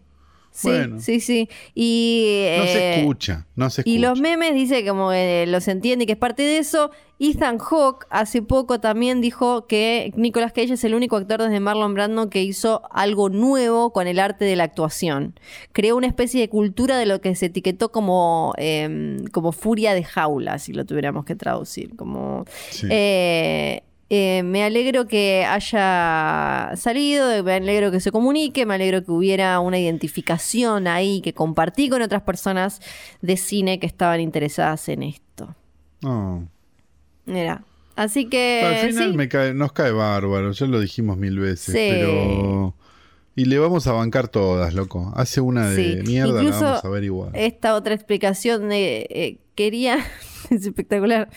Sí, sí, sí. Y, no se eh, escucha, no se escucha. Y los memes dice como que los entiende que es parte de eso. Ethan Hawke hace poco también dijo que Nicolas Cage es el único actor desde Marlon Brando que hizo algo nuevo con el arte de la actuación. Creó una especie de cultura de lo que se etiquetó como, em, como furia de jaula, si lo tuviéramos que traducir. Como eh, eh, me alegro que haya salido, me alegro que se comunique, me alegro que hubiera una identificación ahí que compartí con otras personas de cine que estaban interesadas en esto. Oh. Mira, así que. Al final nos cae bárbaro, ya lo dijimos mil veces, pero. Y le vamos a bancar todas, loco. Hace una de mierda, la vamos a ver igual. Esta otra explicación de. Eh, quería. es espectacular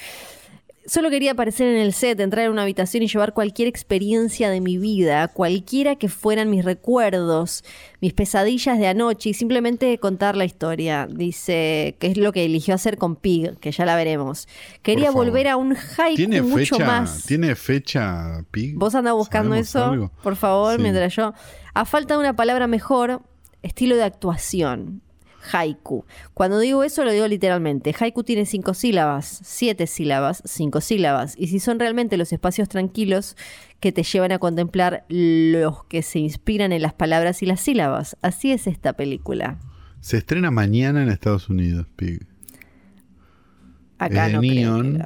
Solo quería aparecer en el set, entrar en una habitación y llevar cualquier experiencia de mi vida, cualquiera que fueran mis recuerdos, mis pesadillas de anoche y simplemente contar la historia. Dice que es lo que eligió hacer con Pig, que ya la veremos. Quería volver a un haiku ¿Tiene mucho más. ¿Tiene fecha Pig? ¿Vos andás buscando eso? Por favor, mientras yo. A falta de una palabra mejor, estilo de actuación haiku. Cuando digo eso lo digo literalmente. Haiku tiene cinco sílabas, siete sílabas, cinco sílabas. Y si son realmente los espacios tranquilos que te llevan a contemplar los que se inspiran en las palabras y las sílabas. Así es esta película. Se estrena mañana en Estados Unidos, Pig. Acá no Neon.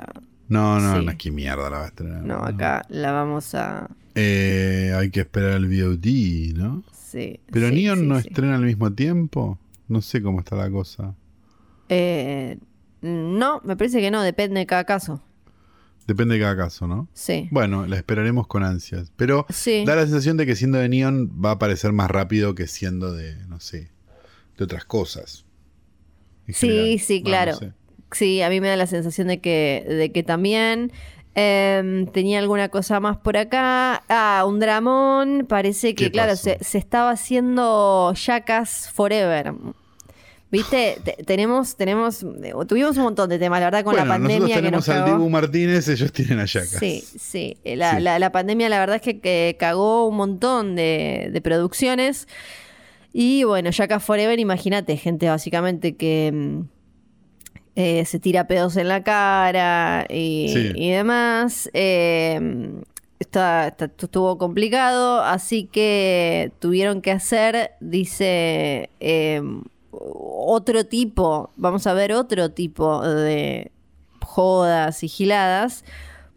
No, no, no, qué mierda la va a estrenar. No, acá la vamos a. Eh, hay que esperar el VOD, ¿no? Sí. Pero Neon no estrena al mismo tiempo. No sé cómo está la cosa. Eh, no, me parece que no, depende de cada caso. Depende de cada caso, ¿no? Sí. Bueno, la esperaremos con ansias. Pero Sí. da la sensación de que siendo de Neon va a aparecer más rápido que siendo de, no sé, de otras cosas. Sí, general. sí, claro. no sé. Sí, a mí me da la sensación de que, de que también. Em, tenía alguna cosa más por acá. Ah, un dramón. Parece que, ¿Qué claro, se, se estaba haciendo Jackass Forever. Viste, Te- tenemos, tenemos, tuvimos un montón de temas, la verdad, con bueno, la pandemia nosotros que nos tenemos al. Dibu Martínez, ellos tienen a. Sí, sí. La, Sí. la- la pandemia, la verdad es que, que cagó un montón de, de producciones. Y bueno, Jackass Forever, imagínate, gente básicamente que mm, eh, se tira pedos en la cara y, Sí. y demás. Eh, está- está- estuvo complicado, así que tuvieron que hacer, dice, eh, otro tipo, vamos a ver otro tipo de jodas y giladas.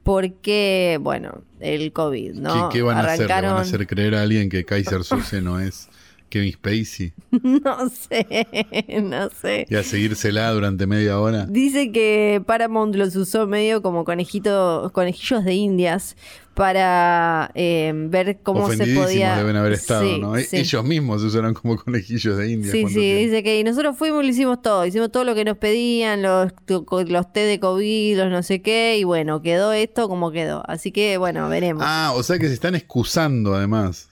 Porque, bueno, el COVID, ¿no? ¿Qué, qué van a hacer? ¿Le van a hacer creer a alguien que Kaiser Suse no es Kevin Spacey? No sé, no sé. Y a seguírsela durante media hora. Dice que Paramount los usó medio como conejito, conejillos de indias para eh, ver cómo se podía. deben haber estado, Sí, ¿no? E- sí. Ellos mismos se usaron como conejillos de India. Sí, ¿cuánto sí, tiempo? dice que y nosotros fuimos y lo hicimos todo, hicimos todo lo que nos pedían, los, los té de COVID, los no sé qué, y bueno, quedó esto como quedó. Así que bueno, veremos. Ah, o sea que se están excusando además.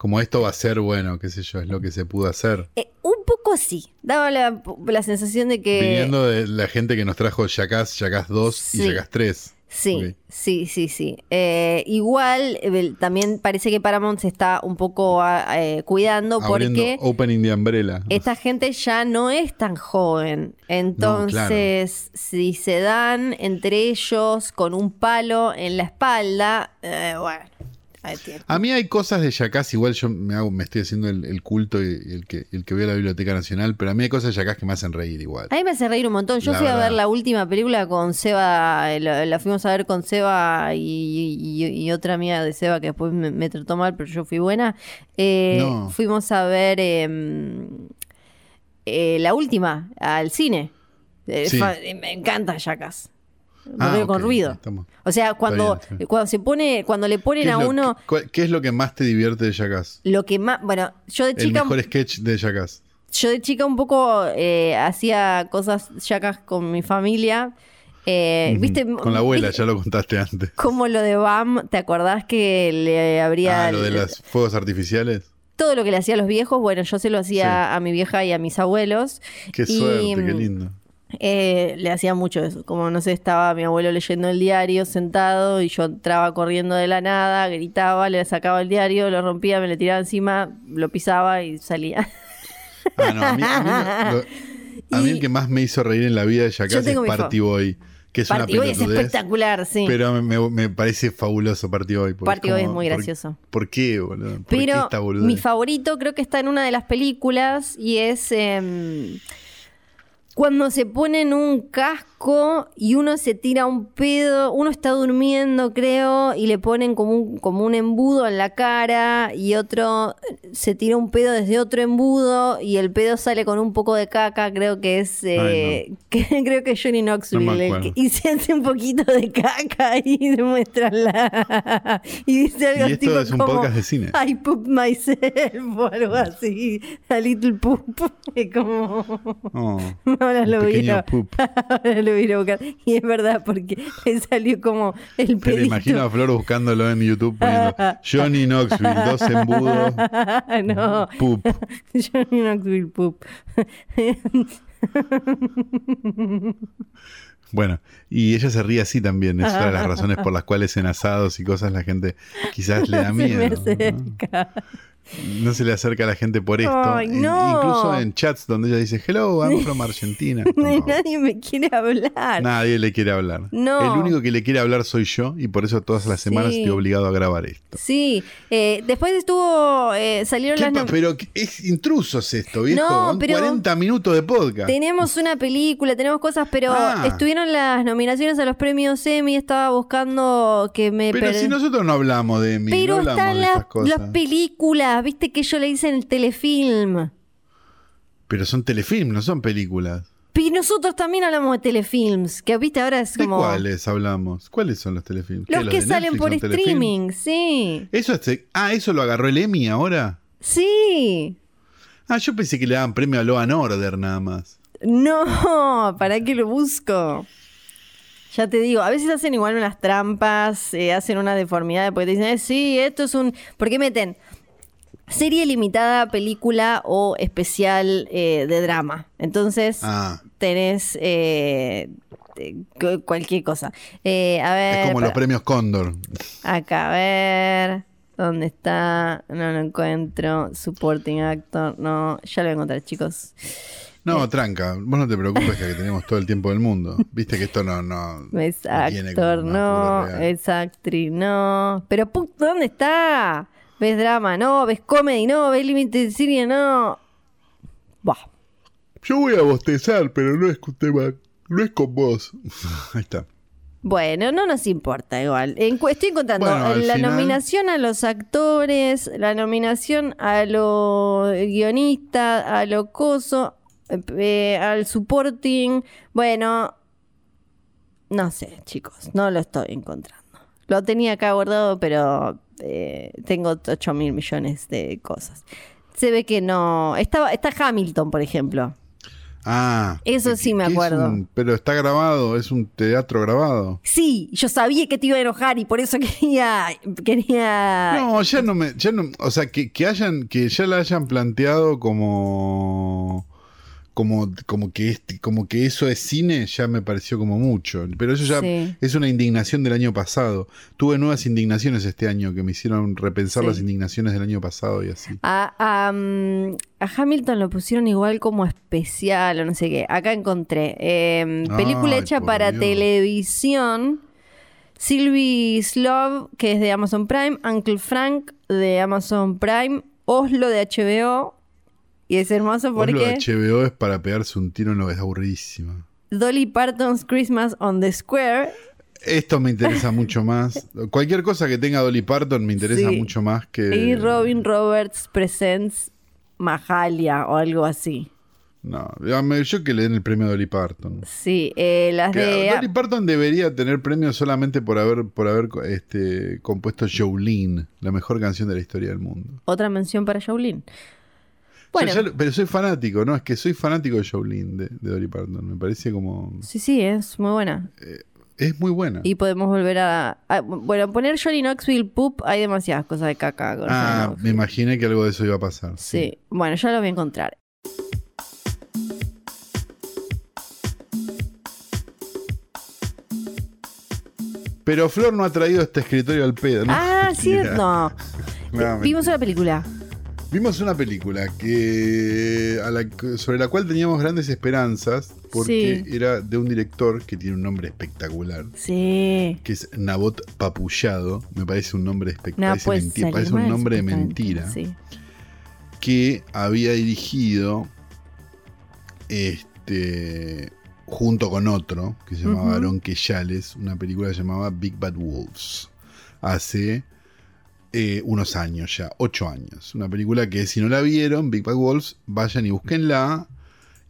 Como esto va a ser bueno, qué sé yo, es lo que se pudo hacer. Eh, un poco sí, daba la, la sensación de que... Viniendo de la gente que nos trajo Jackass, Jackass 2 Sí. y Jackass 3. Sí, sí, sí, sí. Eh, igual eh, también parece que Paramount se está un poco ah, eh, cuidando Abriendo porque Opening the Umbrella. esta gente ya no es tan joven. Entonces, si se dan entre ellos con un palo en la espalda, eh, bueno, A mí hay cosas de Jackass, igual yo me, hago, me estoy haciendo el, el culto y el que, el que a la Biblioteca Nacional, pero a mí hay cosas de Jackass que me hacen reír igual. A mí me hace reír un montón. Yo La fui a ver la última película con Seba, eh, la, la fuimos a ver con Seba y, y- y otra amiga de Seba que después me, me trató mal, pero yo fui buena. Eh, No. Fuimos a ver eh, eh, la última, al cine. Sí. me encanta Jackass. Lo Ah, veo con ruido. estamos- O sea, cuando, bien, cuando se pone, cuando le ¿Qué ponen a uno, qué- es lo que más te divierte de Jackass? lo que más, bueno, yo de El chica mejor sketch de Jackass. yo de chica un poco eh, hacía cosas yacas con mi familia. Eh. ¿Viste? Con la abuela, ¿Viste ya lo contaste antes. Como lo de BAM, ¿te acordás que le habría Ah, lo de los fuegos artificiales. todo lo que le hacía a los viejos? Bueno, yo se lo hacía Sí. a mi vieja y a mis abuelos. Qué Y, suerte, qué mm, lindo. Eh, le hacía mucho eso. Como no sé, estaba mi abuelo leyendo el diario sentado y yo entraba corriendo de la nada, gritaba, le sacaba el diario, lo rompía, me le tiraba encima, lo pisaba y salía. Ah, no, a mí, a mí lo- lo- a mí Y- el que más me hizo reír en la vida de Jackass es Party Boy, que es Party una Boy es espectacular, sí. Pero me, me- me parece fabuloso Party Boy. Party Boy es como, muy ¿por- gracioso. ¿Por, qué, boludo? ¿Por qué Pero esta boludez? mi favorito creo que está en una de las películas y es em, cuando se ponen un casco y uno se tira un pedo, uno está durmiendo creo y le ponen como un, como un embudo en la cara y otro se tira un pedo desde otro embudo y el pedo sale con un poco de caca, creo que es eh, que, creo que es Johnny Knoxville No que- y se hace un poquito de caca y demuestra la y dice algo Y esto tipo es un como, podcast de cine. I poop myself o algo así. A little poop. Como. Oh, Ahora lo voy a, ahora lo voy a buscar. Y es verdad, porque le salió como el pedito. lo imagino a Flor buscándolo en YouTube poniendo Johnny Knoxville, dos embudos, no, poop. Johnny Knoxville poop. Bueno, y ella se ríe así también. Es una de las razones por las cuales en asados y cosas la gente quizás le da Se me miedo. ¿no? No se le acerca a la gente por esto. Ay, no. Incluso en chats donde ella dice, hello, I'm from Argentina. Nadie me quiere hablar. nadie le quiere hablar. No. El único que le quiere hablar soy yo y por eso todas las semanas Sí. estoy obligado a grabar esto. Sí, eh, después estuvo, eh, salieron ¿Qué las pero ¿qué- es intrusos esto, viejo. No, Van pero- 40 minutos de podcast. Tenemos una película, tenemos cosas, pero Ah. estuvieron las nominaciones a los premios Emmy, estaba buscando que me... Pero per- si nosotros no hablamos de mí, Pero no hablamos están las, las películas, viste que yo le hice en el telefilm. Pero son telefilm, no son películas. Y nosotros también hablamos de telefilms, que viste ahora es ¿De como... cuáles hablamos? ¿Cuáles son los telefilms? ¿Qué, Los que salen por telefilms? streaming, sí. Eso es- ah, eso lo agarró el Emmy ahora. Sí. Ah, yo pensé que le daban premio a Law and Order nada más. No, ¿para qué lo busco? Ya te digo, a veces hacen igual unas trampas, eh, hacen una deformidad, porque te dicen, eh, sí, esto es un... ¿Por qué meten serie limitada, película o especial eh, de drama? Entonces, Ah, tenés eh, eh, cu- cualquier cosa. Eh, a ver, es como los premios Cóndor. acá, a ver, ¿dónde está? No lo encuentro. Supporting actor, no, ya lo voy a encontrar, chicos. No, tranca, vos no te preocupes que tenemos todo el tiempo del mundo. Viste que esto no, no, Es actor, no. Es actriz, no. Pero, ¿dónde está? ¿Ves drama? No. ¿Ves comedy? No. ¿Ves limited serie? No. Bah. Yo voy a bostezar, pero no es un tema, no es con vos. Ahí está. Bueno, no nos importa igual. Estoy encontrando Bueno, al la final- nominación a los actores, la nominación a los guionistas, a lo coso, eh, al supporting. Bueno, no sé, chicos, no lo estoy encontrando. Lo tenía acá guardado, pero eh, tengo 8 mil millones de cosas. Se ve que no. Estaba, está Hamilton, por ejemplo. Ah. Eso ¿qué- sí me es acuerdo. un- pero está grabado, es un teatro grabado. Sí, yo sabía que te iba a enojar y por eso quería. quería No, ya no me, ya no, o sea, que, que hayan, que ya la hayan planteado como, como, como que este, como que eso es cine, ya me pareció como mucho. Pero eso ya Sí. es una indignación del año pasado. Tuve nuevas indignaciones este año que me hicieron repensar Sí. las indignaciones del año pasado y así. A, Hamilton lo pusieron igual como especial o no sé qué. Acá encontré. eh, película Ay, hecha para Dios. televisión. Sylvie Slove, que es de Amazon Prime. Uncle Frank, de Amazon Prime. Oslo, de HBO. Y es hermoso Vos lo porque HBO es para pegarse un tiro en lo que es aburridísimo. Dolly Parton's Christmas on the Square. Esto me interesa mucho más. Cualquier cosa que tenga Dolly Parton me interesa Sí. mucho más que. Y Robin Roberts Presents Mahalia o algo así. No, yo que le den el premio a Dolly Parton. Sí, eh, las Que de... Dolly Parton debería tener premio solamente por haber, por haber este, compuesto Jolene, la mejor canción de la historia del mundo. Otra mención para Jolene. Yo Bueno, ya pero soy fanático, ¿no? Es que soy fanático de Jolene, de, de Dolly Parton. Me parece como... sí, sí, es muy buena. Es muy buena. Y podemos volver a... a- bueno, poner Johnny Knoxville Poop, hay demasiadas cosas de caca. con Ah, me imaginé que algo de eso iba a pasar. Sí, bueno, ya lo voy a encontrar. Pero Flor no ha traído este escritorio al pedo, ¿no? Ah, cierto. No. No, Vimos una película. Vimos una película que, a la- sobre la cual teníamos grandes esperanzas porque Sí. era de un director que tiene un nombre espectacular, Sí. que es Nabot Papullado. Me parece un nombre No espectacular. Menti- salir parece un nombre de mentira. Sí. Que había dirigido este junto con otro que se llamaba Ujú. Aaron Queyales, una película llamaba Big Bad Wolves. Hace eh, unos años ya, ocho años. Una película que si no la vieron, Big Bad Wolves, vayan y búsquenla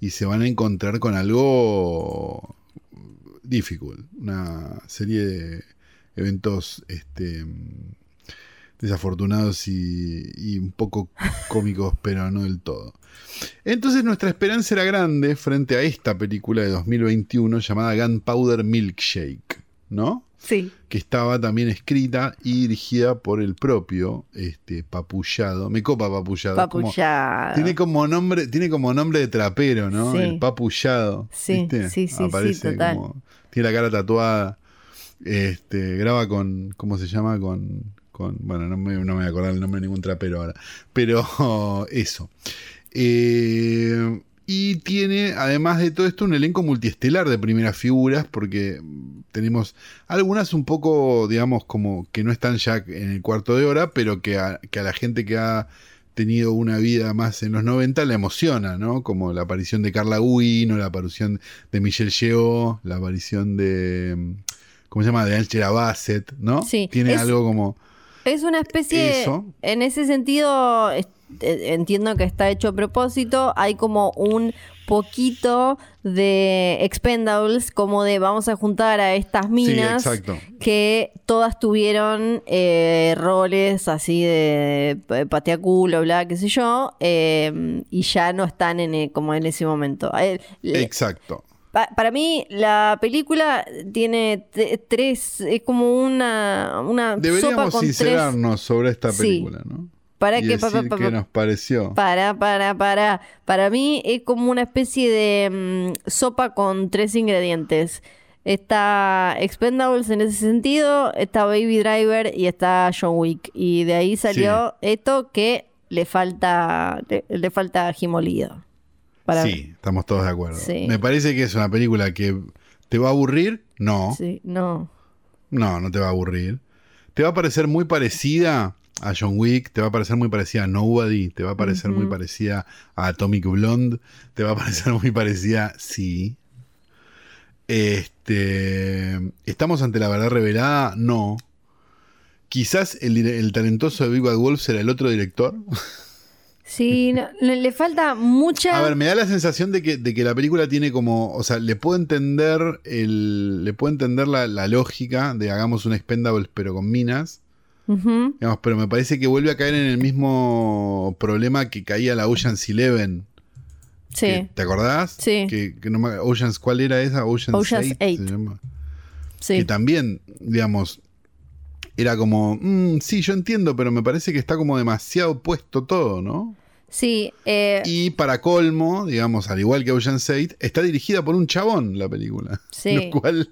y se van a encontrar con algo difficult. Una serie de eventos este, desafortunados y, y un poco cómicos, pero no del todo. Entonces nuestra esperanza era grande frente a esta película de 2021 llamada Gunpowder Milkshake, ¿no? Sí. que estaba también escrita y dirigida por el propio este Papullado. Me copa Papullado. como- Papullado. tiene como nombre, tiene como nombre de trapero, ¿no? Sí. El Papullado. Sí, ¿viste? sí, sí, sí, Aparece total. como- tiene la cara tatuada. Este, graba con, ¿cómo se llama? Con, con bueno, no me, no me voy a acordar el nombre de ningún trapero ahora. Pero eso. Eh, y tiene, además de todo esto, un elenco multiestelar de primeras figuras, porque tenemos algunas un poco, digamos, como que no están ya en el cuarto de hora, pero que a, que a la gente que ha tenido una vida más en los 90 la emociona, ¿no? Como la aparición de Carla Guino, la aparición de Michelle Yeoh, la aparición de, ¿cómo se llama? De Angela Bassett, ¿no? Sí, Tiene es- algo como... Es una especie, Eso. en ese sentido, entiendo que está hecho a propósito, hay como un poquito de expendables, como de vamos a juntar a estas minas que todas tuvieron eh, roles así de eh, pateaculo, bla, qué sé yo, eh, y ya no están en, eh, como en ese momento. Eh, Exacto. Pa- para mí, la película tiene tres. Es como una, una sopa Deberíamos tres. sincerarnos sobre esta Sí. película, ¿no? Para y que. pa- decir pa- pa- qué nos pareció. Para, para, para. Para mí es como una especie de mm, sopa con tres ingredientes. Está Expendables en ese sentido, está Baby Driver y está John Wick. Y de ahí salió esto que le falta le, le falta ají molido. Para mí. sí, estamos todos de acuerdo. Sí. Me parece que es una película que te va a aburrir. No, Sí, no. no, no te va a aburrir. Te va a parecer muy parecida a John Wick, te va a parecer muy parecida a Nobody, te va a parecer muy parecida a Atomic Blonde, te va a parecer muy parecida, sí. Este, ¿Estamos ante la verdad revelada? No. Quizás el, talentoso de Big Bad Wolf será el otro director. Sí, no, le falta mucha. A ver, me da la sensación de que, de que la película tiene como. O sea, le puedo entender el. Le puedo entender la, la lógica de hagamos un Expendables pero con minas. Digamos, pero me parece que vuelve a caer en el mismo problema que caía la Ocean's Eleven. Sí. que- ¿Te acordás? Sí. Que, que no me- Ocean's, ¿cuál era esa? Ocean's, Ocean's 8, Eight. se llama. Sí. Que también, digamos, era como, "Mm, sí, yo entiendo, pero me parece que está como demasiado puesto todo, ¿no? Sí, eh, Y para colmo, digamos, al igual que Ocean's 8, está dirigida por un chabón la película. Sí. Lo cual,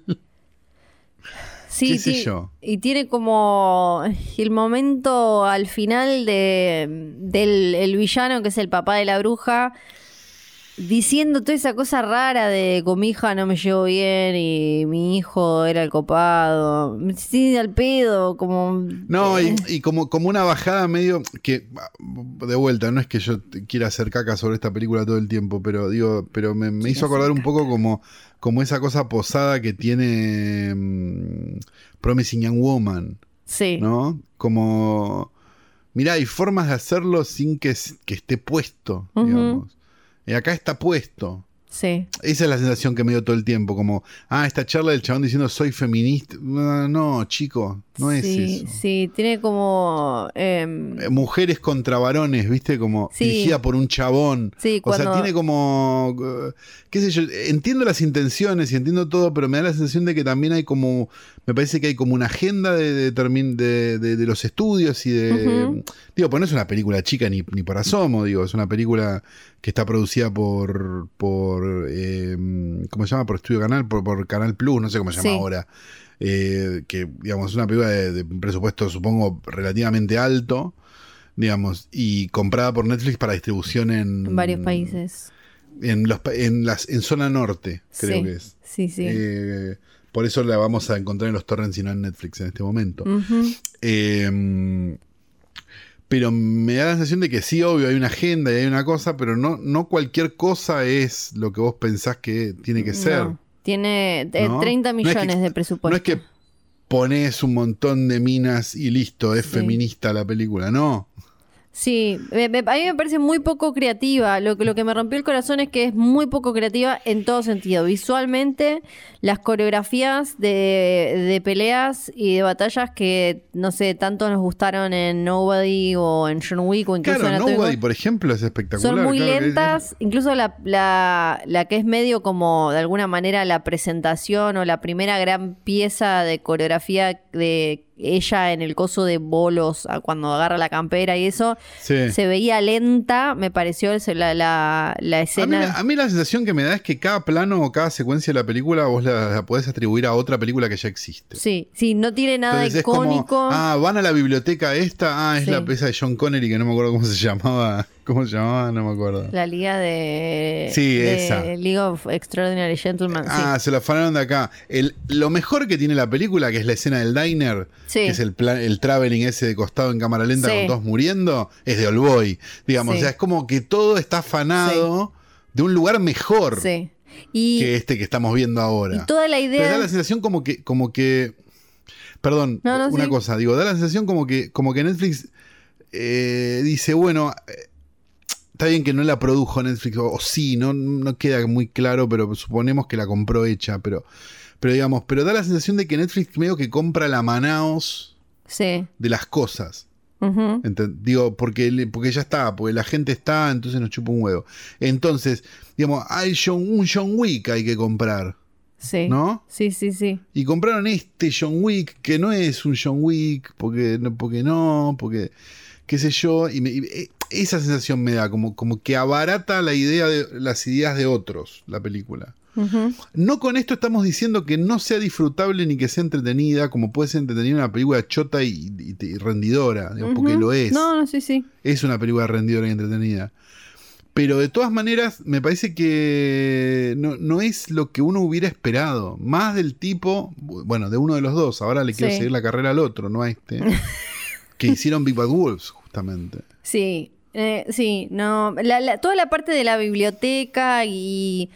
sí, qué sé ti- yo. Y tiene como el momento al final de, del el villano, que es el papá de la bruja, diciendo toda esa cosa rara de con mi hija no me llevo bien y mi hijo era el copado. Sí, al pedo, como... No, y, Eh, y como, como una bajada medio que, de vuelta, no es que yo quiera hacer caca sobre esta película todo el tiempo, pero digo, pero me, me hizo acordar un poco como, como esa cosa posada que tiene mm, Promising Young Woman, sí. ¿no? Como, mirá, hay formas de hacerlo sin que, esté puesto, digamos. Y acá está puesto. Sí. Esa es la sensación que me dio todo el tiempo, como, ah, esta charla del chabón diciendo soy feminista. No, no, chico, no es eso. sí, tiene como... em, Eh, Mujeres contra varones, ¿viste? Como Sí. dirigida por un chabón. Sí, O sea, cuando- tiene como. ¿Qué sé yo? Entiendo las intenciones y entiendo todo, pero me da la sensación de que también hay como. Me parece que hay como una agenda de, de, termin- de- de- de los estudios y de. Digo, pues no es una película chica ni, ni por asomo, digo, es una película que está producida por. por eh, ¿Cómo se llama? Por Estudio Canal, por, por Canal Plus, no sé cómo se llama Sí. ahora. Eh, que, digamos, es una película de, de presupuesto, supongo, relativamente alto, digamos, y comprada por Netflix para distribución en, en varios países. En, los, en, las, en zona norte, creo sí. que es. Sí, sí. Eh, por eso la vamos a encontrar en los torrents y no en Netflix en este momento. Eh, pero me da la sensación de que sí, obvio, hay una agenda y hay una cosa, pero no, no cualquier cosa es lo que vos pensás que tiene que ser. No, tiene eh, ¿no? 30 No es que- millones de presupuesto. No es que pones un montón de minas y listo, es Sí. feminista la película, no. Sí, me- me- a mí me parece muy poco creativa. Lo, que- lo que me rompió el corazón es que es muy poco creativa en todo sentido. Visualmente, las coreografías de, de peleas y de batallas que, no sé, tanto nos gustaron en Nobody o en John Wick o incluso Claro, en Nobody, Blonde, por ejemplo, es espectacular. Son muy claro lentas, incluso la, la, la que es medio como de alguna manera la presentación o la primera gran pieza de coreografía de ella en el coso de bolos a- cuando agarra la campera y eso, Sí. se veía lenta, me pareció la, la, la A mí, escena. a mí la sensación que me da es que cada plano o cada secuencia de la película vos la, la podés atribuir a otra película que ya existe. Sí, sí, no tiene nada Entonces es como, icónico. ah, van a la biblioteca esta, ah, es Sí. la pieza de John Connery que no me acuerdo cómo se llamaba, cómo se llamaba, no me acuerdo. La liga de, Sí, de esa. League of Extraordinary Gentlemen. sí. Ah, se lo afanaron de acá. El, lo mejor que tiene la película, que es la escena del diner, Sí. que es el, plan, el traveling ese de costado en cámara lenta Sí. con todos muriendo, es de Olboy. Digamos, o sea, es como que todo está afanado de un lugar mejor Sí. Y, que este que estamos viendo ahora. y toda la Pero idea. da la sensación como que, como que. Perdón, No, no, una cosa, digo, da la sensación como que, como que Netflix eh, dice, bueno, eh, está bien que no la produjo Netflix, o, o sí, no, no queda muy claro, pero suponemos que la compró hecha, pero, pero digamos, pero da la sensación de que Netflix medio que compra la Manaos Sí. de las cosas. Digo, porque, porque ya está, porque la gente está, entonces nos chupa un huevo. Entonces, digamos, hay John- un John Wick hay que comprar, Sí. ¿no? Sí, sí, sí. Y compraron este John Wick, que no es un John Wick, porque no, porque, no, porque qué sé yo. Y, me- y, eh, esa sensación me da, como, como que abarata la idea de las ideas de otros, la película. No con esto estamos diciendo que no sea disfrutable ni que sea entretenida, como puede ser entretenida una película chota y, y- y rendidora, digamos, porque lo es. No, no, sí, sí. Es una película rendidora y entretenida. Pero de todas maneras, me parece que no, no es lo que uno hubiera esperado. Más del tipo, bueno, de uno de los dos. Ahora le quiero Sí. seguir la carrera al otro, no a este. que hicieron Big Bad Wolves, justamente. Sí, eh, sí, no. La- la- toda la parte de la biblioteca y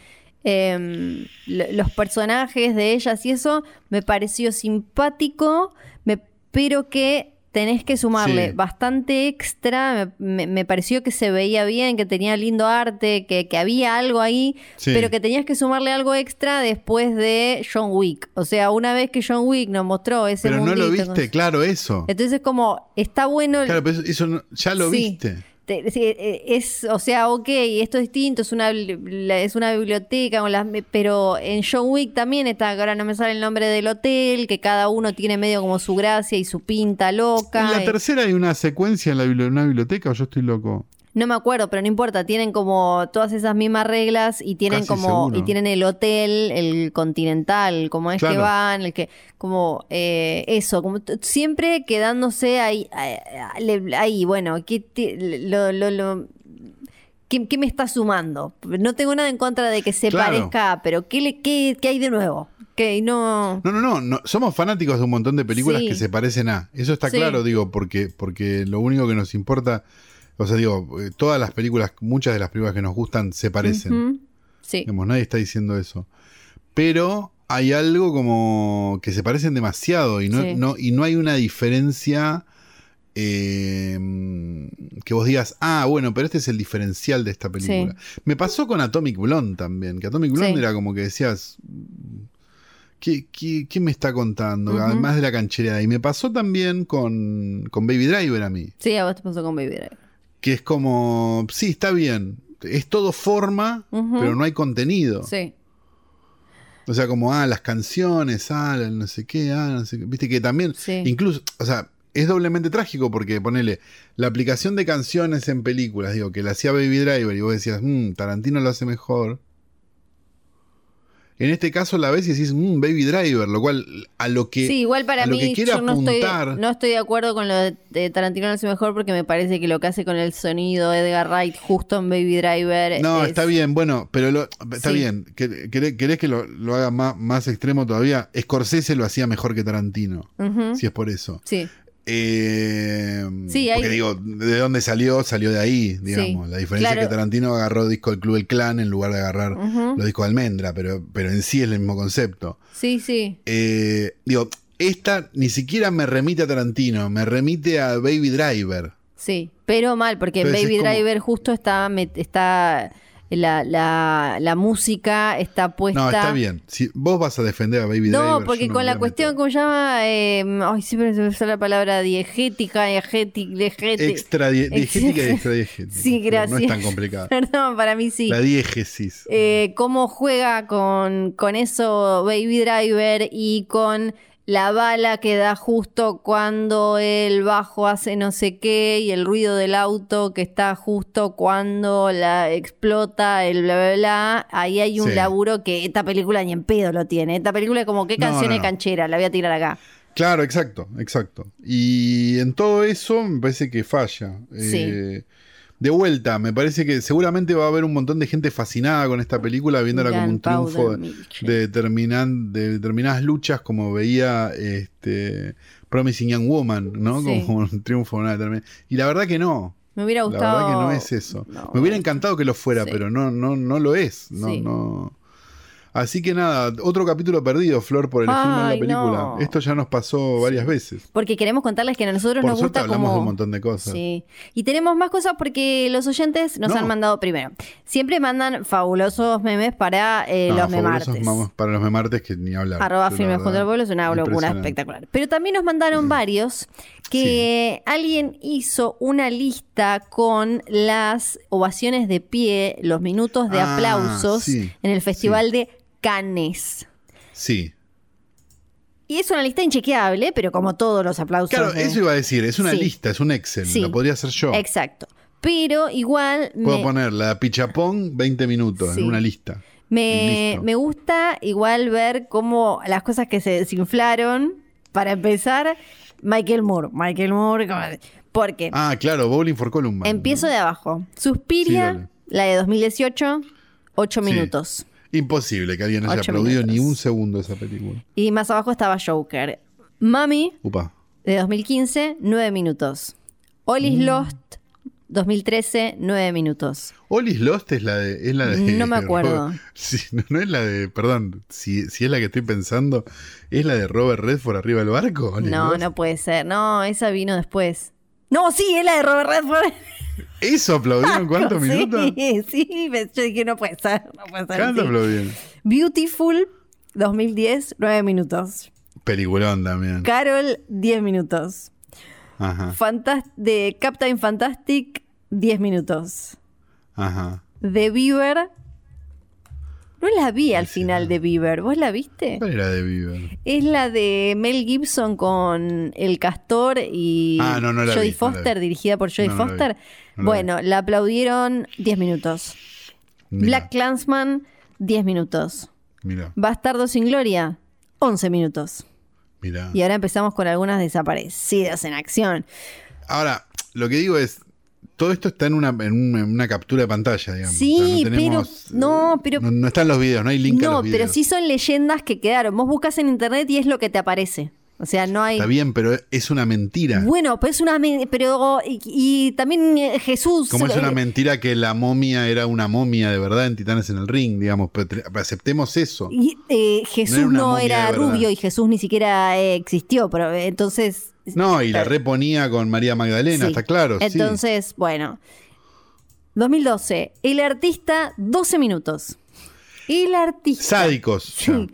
lo- los personajes de ellas y eso me pareció simpático, me- pero que tenés que sumarle Sí. bastante extra. Me, me- me pareció que se veía bien, que tenía lindo arte, que, que había algo ahí, Sí. pero que tenías que sumarle algo extra después de John Wick. O sea, una vez que John Wick nos mostró ese Pero no lo con- viste, claro, eso. Entonces, como está bueno. el- Claro, pero eso, eso no- ya lo Sí. viste. Eh, es, o sea, ok, esto es distinto, es una, es una biblioteca, con las, pero en John Wick también está, que ahora no me sale el nombre del hotel, que cada uno tiene medio como su gracia y su pinta loca. En la y- tercera hay una secuencia en la bibli- una biblioteca o yo estoy loco. No me acuerdo, pero no importa, tienen como todas esas mismas reglas y tienen Casi como, seguro. y tienen el hotel, el continental, como es que van, el que, como eh, eso, como siempre quedándose ahí, ahí, ahí, bueno, ¿qué te- lo, lo, lo- ¿qué, qué me está sumando? No tengo nada en contra de que se Claro. parezca, pero ¿qué, le, qué, qué hay de nuevo? Que no... No, no, no, no, somos fanáticos de un montón de películas Sí. que se parecen a. Eso está Sí. claro, digo, porque, porque lo único que nos importa, o sea, digo, eh, todas las películas, muchas de las películas que nos gustan se parecen. Sí. Digamos, nadie está diciendo eso. Pero hay algo como que se parecen demasiado y no, Sí. no, y no hay una diferencia eh, que vos digas, ah, bueno, pero este es el diferencial de esta película. Me pasó con Atomic Blonde también, que Atomic Blonde Sí. era como que decías, ¿qué, qué, qué me está contando? Además de la canchereada. Y me pasó también con, con Baby Driver a mí, Sí, a vos te pasó con Baby Driver. Que es como, sí, está bien, es todo forma, pero no hay contenido. Sí. O sea, como, ah, las canciones, ah, no sé qué, ah, no sé qué. Viste que también, Sí. incluso, o sea, es doblemente trágico porque ponele la aplicación de canciones en películas, digo, que la hacía Baby Driver y vos decías, mmm, Tarantino lo hace mejor. En este caso la ves y decís, mmm, Baby Driver, lo cual a lo que. Sí, igual para a lo mí que quiere yo no estoy, apuntar- no estoy de acuerdo con lo de, Tarantino no hace mejor porque me parece que lo que hace con el sonido Edgar Wright justo en Baby Driver No, es- está bien, bueno, pero lo- está Sí. bien. ¿Quer- ¿Querés, querés que lo, lo haga más, más extremo todavía? Scorsese lo hacía mejor que Tarantino, si es por eso. Sí, Eh, Sí, hay- Porque digo, ¿de dónde salió? Salió de ahí, digamos. Sí, La diferencia claro. es que Tarantino agarró disco del Club El Clan en lugar de agarrar los discos de Almendra, pero, pero en sí es el mismo concepto. sí, sí. Eh, digo, esta ni siquiera me remite a Tarantino, me remite a Baby Driver. Sí, pero mal, porque Entonces Baby como- Driver justo está, está la, la, la música está puesta. No, está bien. Si vos vas a defender a Baby Driver. No, porque con la cuestión. ¿cómo se llama? Eh, ay, siempre se me usa la palabra diegética, diegética, diegética. Extra die- diegética y extradiegética. Sí, gracias. No es tan complicado. Perdón, para mí sí. La diégesis. Eh, cómo juega con, con eso Baby Driver y con la bala que da justo cuando el bajo hace no sé qué y el ruido del auto que está justo cuando la explota el bla bla bla. Ahí hay un Sí. laburo que esta película ni en pedo lo tiene. Esta película es como qué canción no, canchera, la voy a tirar acá. Claro, exacto, exacto. Y en todo eso me parece que falla. Eh, de vuelta, me parece que seguramente va a haber un montón de gente fascinada con esta película, viéndola como un triunfo de, determinan- de determinadas luchas, como veía este, Promising Young Woman, ¿no? Sí. Como un triunfo de una determinada. Y la verdad que no. Me hubiera La gustado. verdad que no es eso. No. Me hubiera encantado que lo fuera, Sí. pero no, no, no lo es. No, Sí. no. Así que nada, otro capítulo perdido, Flor, por elegirme en la Ay, película. no. Esto ya nos pasó varias veces. Porque queremos contarles que a nosotros Por nos gusta hablamos como... de un montón de cosas. Sí. Y tenemos más cosas porque los oyentes nos No. han mandado primero. Siempre mandan fabulosos memes para eh, No, los fabulosos memartes. para los memartes que ni hablar. Arroba la Filmes junto al pueblo es una locura espectacular. Pero también nos mandaron varios que alguien hizo una lista con las ovaciones de pie, los minutos de Ah, aplausos sí, en el Festival de Cannes. Sí. Y es una lista inchequeable, pero como todos los aplausos. Claro, de- eso iba a decir, es una Sí. lista, es un Excel, Sí. lo podría hacer yo. Exacto. Pero igual Puedo me, poner la pichapón 20 minutos Sí. en una lista. Me, me gusta igual ver cómo las cosas que se desinflaron. Para empezar, Michael Moore. Michael Moore, porque Ah, claro, Bowling for Columbine. empiezo de abajo. Suspiria, la de 2018, 8 Sí. minutos. Imposible que alguien haya Ocho aplaudido ni minutos. un segundo esa película. Y más abajo estaba Joker. Mami, Upa. de 2015, 9 minutos. All is Mm. Lost, 2013, 9 minutos. All is Lost es la de. Es la de No me acuerdo. Robert- no, no es la de. Perdón, si, si es la que estoy pensando, ¿es la de Robert Redford arriba del barco? No, Lost? no puede ser. No, esa vino después. No, sí, es la de Robert Redford. ¿Eso aplaudieron cuántos sí, minutos? Sí, me- yo dije, no puede ser. No puede ser. ¿Cuánto sí. aplaudieron? Beautiful, 2010, 9 minutos. Peliculón también. Carol, 10 minutos. Ajá, de Captain Fantastic, 10 minutos. ajá. De Bieber. No la vi al Sí, final no. de Bieber. ¿Vos la viste? ¿Cuál era de Bieber? Es la de Mel Gibson con El Castor y Ah, no, no Jodie Foster, vi. dirigida por Jodie. Foster. Bueno, la aplaudieron 10 minutos. Mira, Black Clansman, 10 minutos. Mira, Bastardo sin Gloria, 11 minutos. mira. Y ahora empezamos con algunas desaparecidas en acción. Ahora, lo que digo es. Todo esto está en una, en un- en una captura de pantalla, digamos. Sí, no tenemos, pero- no, eh, pero- No, no están los videos, no hay link a No, los pero videos. sí son leyendas que quedaron. Vos buscas en internet y es lo que te aparece. O sea, no hay. Está bien, pero es una mentira. Bueno, pero es una. Pero. Y, y también eh, Jesús. Como es eh, una mentira que la momia era una momia de verdad en Titanes en el Ring, digamos, aceptemos eso. Y, eh, Jesús No era no rubio y Jesús ni siquiera eh, existió, pero eh, entonces. No, y la reponía con María Magdalena, sí. está claro. sí. Entonces, bueno. 2012. El artista, 12 minutos. El artista. Sádicos. Sí. ya.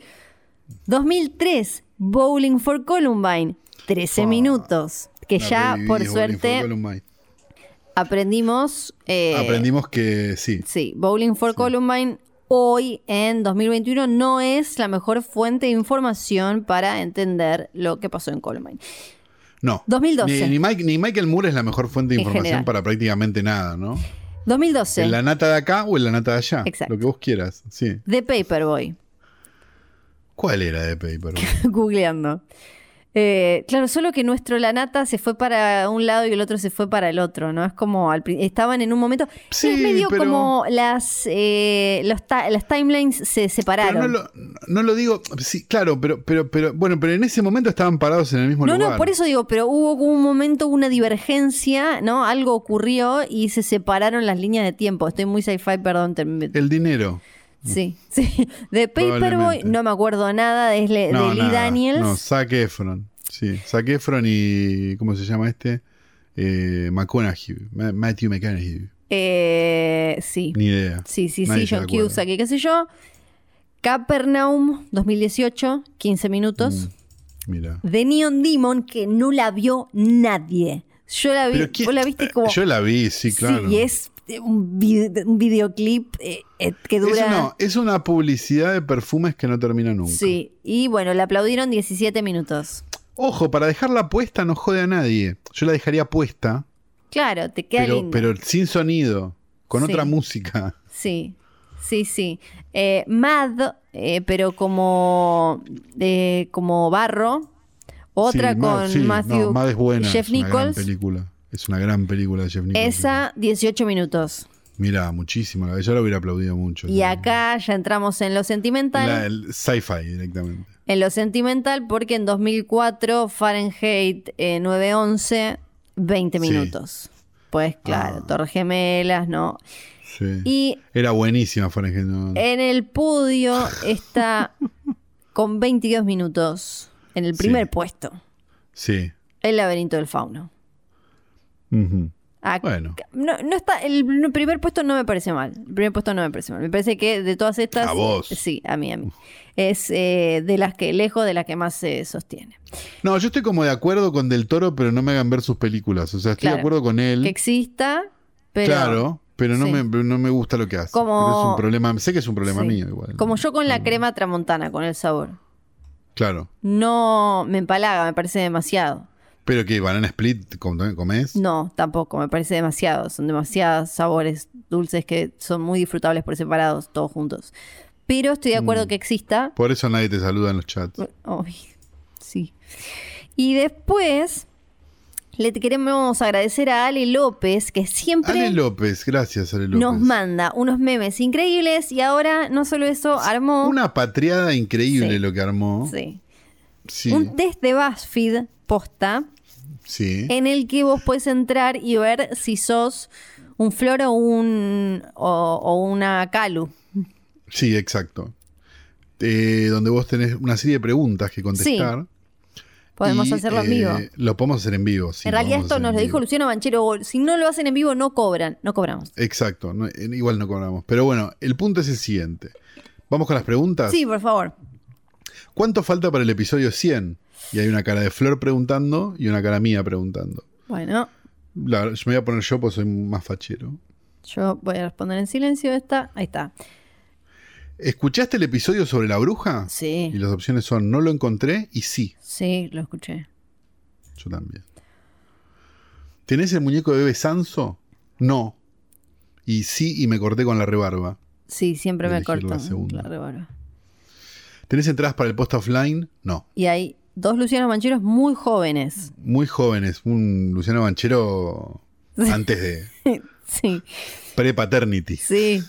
2003. Bowling for Columbine, 13 Fa. minutos. Que ya, por suerte, aprendimos. eh, Aprendimos que sí. Sí, Bowling for Columbine hoy en 2021 no es la mejor fuente de información para entender lo que pasó en Columbine. No. 2012. Ni, ni Mike- ni Michael Moore es la mejor fuente de información general. para prácticamente nada, ¿no? 2012, En la nata de acá o en la nata de allá. Exacto. Lo que vos quieras. Sí. The Paperboy, ¿Cuál era de Paper? googleando. Eh, claro, solo que nuestro Lanata se fue para un lado y el otro se fue para el otro, ¿no? Es como, al estaban en un momento... Sí, es medio pero- como las, eh, los ta- las timelines se Pero separaron. no lo, no lo digo, sí, claro, pero, pero, pero, bueno, pero en ese momento estaban parados en el mismo No, lugar. no, por eso digo, pero hubo un momento, una divergencia, ¿no? Algo ocurrió y se separaron las líneas de tiempo. Estoy muy sci-fi, perdón. te- El dinero. Sí, sí. De Paperboy no me acuerdo nada, No, de Lee nada. Daniels. No, Zac Efron. Sí, Zac Efron y. ¿Cómo se llama este? Eh, McConaughey. Ma- Matthew McConaughey. Eh, sí. Ni idea. Sí, sí, Nadie sí, John. Cusack qué sé yo. Capernaum 2018, 15 minutos. Mira. The Neon Demon, que no la vio nadie. Yo la vi, Pero ¿quién- vos la viste como... Yo la vi, sí, claro. Sí, y es un, un videoclip eh, eh, que dura... una, es una publicidad de perfumes que no termina nunca. Sí, y bueno, le aplaudieron 17 minutos. Ojo, para dejarla puesta no jode a nadie. Yo la dejaría puesta, Claro, te queda pero, lindo. pero sin sonido, con Sí. otra música. Sí, sí, sí. Eh, Mad, eh, pero como, eh, como barro. Otra Sí, con Mad, sí, Matthew no, Mad es buena, Jeff es una gran Nichols. película. Es una gran película de Jeff Nichols. Esa, 18 minutos. Mira, muchísimo. Yo la hubiera aplaudido mucho. Y acá ya entramos en lo sentimental. La- el sci-fi directamente. En lo sentimental, porque en 2004, Fahrenheit eh, 911, 20 Sí. minutos. Después, claro, Ah. Torres Gemelas, ¿no? Sí. Y Era buenísima Fahrenheit 911. en el podio está con 22 minutos en el primer Sí. puesto. Sí. El laberinto del fauno. Acá- Bueno. No, no está, el primer puesto no me parece mal. El primer puesto no me parece mal. Me parece que de todas estas. A vos. Sí, a mí, a mí. Es eh, de las que, lejos de las que más se sostiene. No, yo estoy como de acuerdo con Del Toro, pero no me hagan ver sus películas. O sea, estoy Claro. de acuerdo con él. Que exista, pero. claro, pero no, Sí. me, no me gusta lo que hace. Como- Pero es un problema, sé que es un problema Sí. mío igual. Como yo con la crema tramontana, con el sabor. Claro. No me empalaga, me parece demasiado. Pero que banana split com- comes. No, tampoco, me parece demasiado. Son demasiados sabores dulces que son muy disfrutables por separados, todos juntos. Pero estoy de acuerdo Mm. que exista. Por eso nadie te saluda en los chats. Ay, sí. Y después le queremos agradecer a Ale López, que siempre Ale López, gracias Ale López. nos manda unos memes increíbles y ahora no solo eso, armó Una patriada increíble Sí. lo que armó. sí, Sí, un test de BuzzFeed posta sí. en el que vos puedes entrar y ver si sos un flor o un o, o una calu. Sí, exacto. Eh, donde vos tenés una serie de preguntas que contestar. Podemos y, hacerlo en eh, vivo. Lo podemos hacer en vivo. sí, en realidad esto nos lo dijo Luciano Banchero. Si no lo hacen en vivo no cobran, no cobramos. Exacto, no- igual no cobramos. Pero bueno, el punto es el siguiente. Vamos con las preguntas. Sí, por favor. ¿Cuánto falta para el episodio 100? Y hay una cara de Flor preguntando y una cara mía preguntando. Bueno, La- yo me voy a poner yo porque soy más fachero. yo voy a responder en silencio esta. Ahí está. ¿Escuchaste el episodio sobre la bruja? Sí. Y las opciones son no lo encontré y sí. Sí, lo escuché. Yo también. ¿Tenés el muñeco de bebé Sanso? No. Y sí, y me corté con la rebarba. Sí, siempre me corto. la la rebarba. ¿Tenés entradas para el post offline? No. Y hay dos Lucianos Mancheros muy jóvenes. Muy jóvenes. Un Luciano Banchero antes de sí, pre-paternity. sí.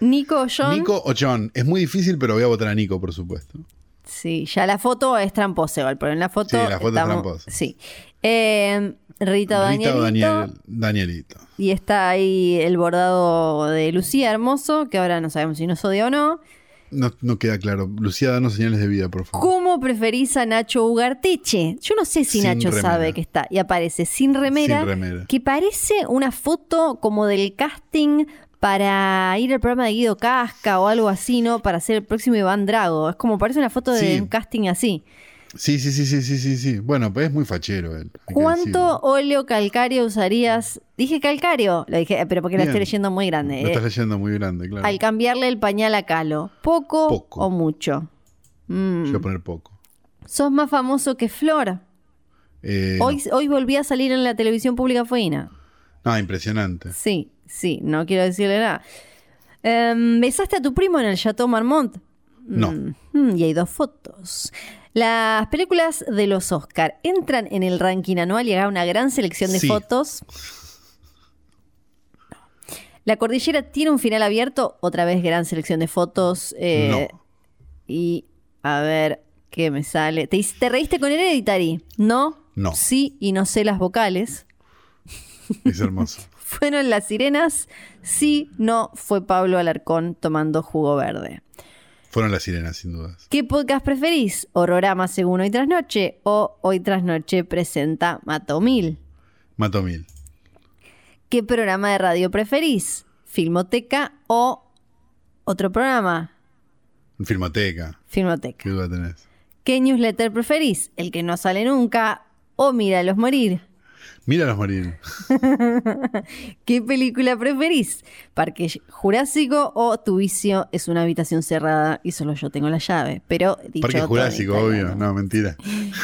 Nico, John. Nico o John. Es muy difícil, pero voy a votar a Nico, por supuesto. Sí, ya la foto es tramposa igual, pero en la foto. Sí, la foto es tramposa. Sí. Eh, Rita, o Rita o Danielito. Daniel, Danielito. Y está ahí el bordado de Lucía Hermoso, que ahora no sabemos si nos odia o no. No, no queda claro. Lucía, danos señales de vida, por favor. ¿Cómo preferís a Nacho Ugarteche? Yo no sé si Sin Nacho remera. sabe que está. Y aparece sin remera, Sin remera. Que parece una foto como del casting para ir al programa de Guido Casca o algo así, ¿no? Para ser el próximo Iván Drago. Es como parece una foto de Sí. un casting así. Sí, sí, sí, sí, sí, sí, sí. Bueno, pues es muy fachero él. ¿Cuánto óleo calcáreo usarías? Dije calcáreo, lo dije, pero porque la Bien. estoy leyendo muy grande. Lo eh. estás leyendo muy grande, claro. Al cambiarle el pañal a Calo, ¿poco, Poco. o mucho? Mm. Yo voy a poner poco. ¿Sos más famoso que Flor? Eh, Hoy, hoy volví a salir en la televisión pública fueina. no. Ah, impresionante. Sí, sí, no quiero decirle nada. Em, ¿Besaste a tu primo en el Chateau Marmont? No. Mm, mm, y hay dos fotos. Las películas de los Oscar entran en el ranking anual y haga una gran selección de Sí. fotos. No. La cordillera tiene un final abierto, otra vez gran selección de fotos. eh, No. Y a ver qué me sale. ¿Te, te reíste con Hereditary? ¿No? No. Sí, y no sé las vocales. Es hermoso. ¿Fueron las sirenas? Sí, no, fue Pablo Alarcón tomando jugo verde. Fueron las sirenas, sin dudas. ¿Qué podcast preferís? ¿Horrorama según Hoy Tras Noche o Hoy Tras Noche presenta Mato Mil? Mato mil. ¿Qué programa de radio preferís? ¿Filmoteca o otro programa? Filmoteca. Filmoteca. ¿Qué duda tenés? ¿Qué newsletter preferís? ¿El que no sale nunca o Míralos Morir? Míralos morir. ¿Qué película preferís? ¿Parque Jurásico o Tu vicio es una habitación cerrada y solo yo tengo la llave? Pero dicho Parque Jurásico, obvio. No, mentira.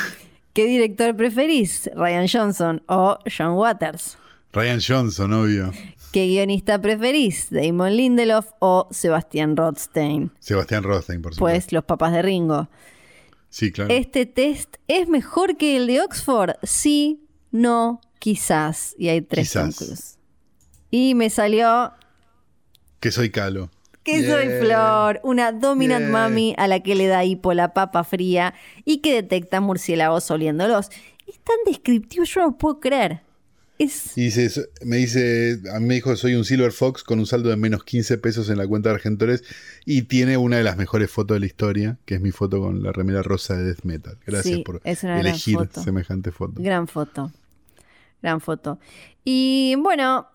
¿Qué director preferís? ¿Ryan Johnson o John Waters? Ryan Johnson, obvio. ¿Qué guionista preferís? ¿Damon Lindelof o Sebastián Rothstein? Sebastián Rothstein, por supuesto. Pues los papás de Ringo. sí, claro. ¿Este test es mejor que el de Oxford? Sí, no, quizás. Y hay tres Quizás. Y me salió Que soy calo. que soy. Flor, una dominant Bien. mami a la que le da hipo la papa fría y que detecta murciélagos oliéndolos. Es tan descriptivo, yo no puedo creer. Es, Y dice, so- me dice, a mí me dijo, soy un Silver Fox con un saldo de menos 15 pesos en la cuenta de Argentores y tiene una de las mejores fotos de la historia, que es mi foto con la remera rosa de Death Metal. Gracias Sí, por es una gran elegir foto. semejante foto. Gran foto. Gran foto. Y bueno,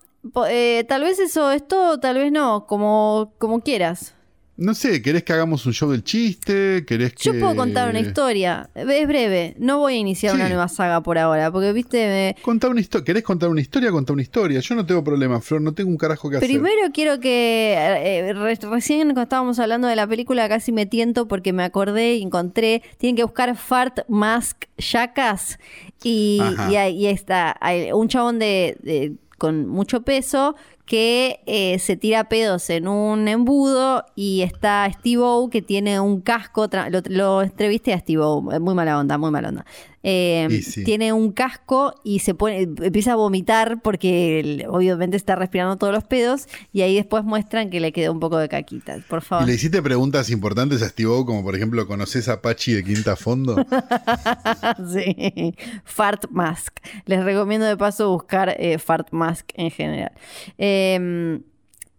eh, tal vez eso es todo, tal vez no, como, como quieras. No sé, ¿querés que hagamos un show del chiste? ¿Querés que... Yo puedo contar una historia. Es breve. No voy a iniciar Sí. una nueva saga por ahora, porque viste, me- Contar una historia. ¿Querés contar una historia? Contar una historia. Yo no tengo problema, Flor, no tengo un carajo que hacer. Primero quiero que eh, re- recién cuando estábamos hablando de la película casi me tiento porque me acordé y encontré, tienen que buscar Fart Mask Jackass y, y ahí y ahí está un chabón de, de- con mucho peso que eh, se tira pedos en un embudo y está Steve O que tiene un casco, lo, lo entrevisté a Steve O, muy mala onda, muy mala onda. Eh, sí. Tiene un casco y se pone, empieza a vomitar porque él, obviamente está respirando todos los pedos y ahí después muestran que le quedó un poco de caquita. Por ¿Y favor. le hiciste preguntas importantes a Steve O, como por ejemplo, ¿conoces a Pachi de Quinta Fondo? sí. Fart Mask. Les recomiendo de paso buscar eh, Fart Mask en general. Eh,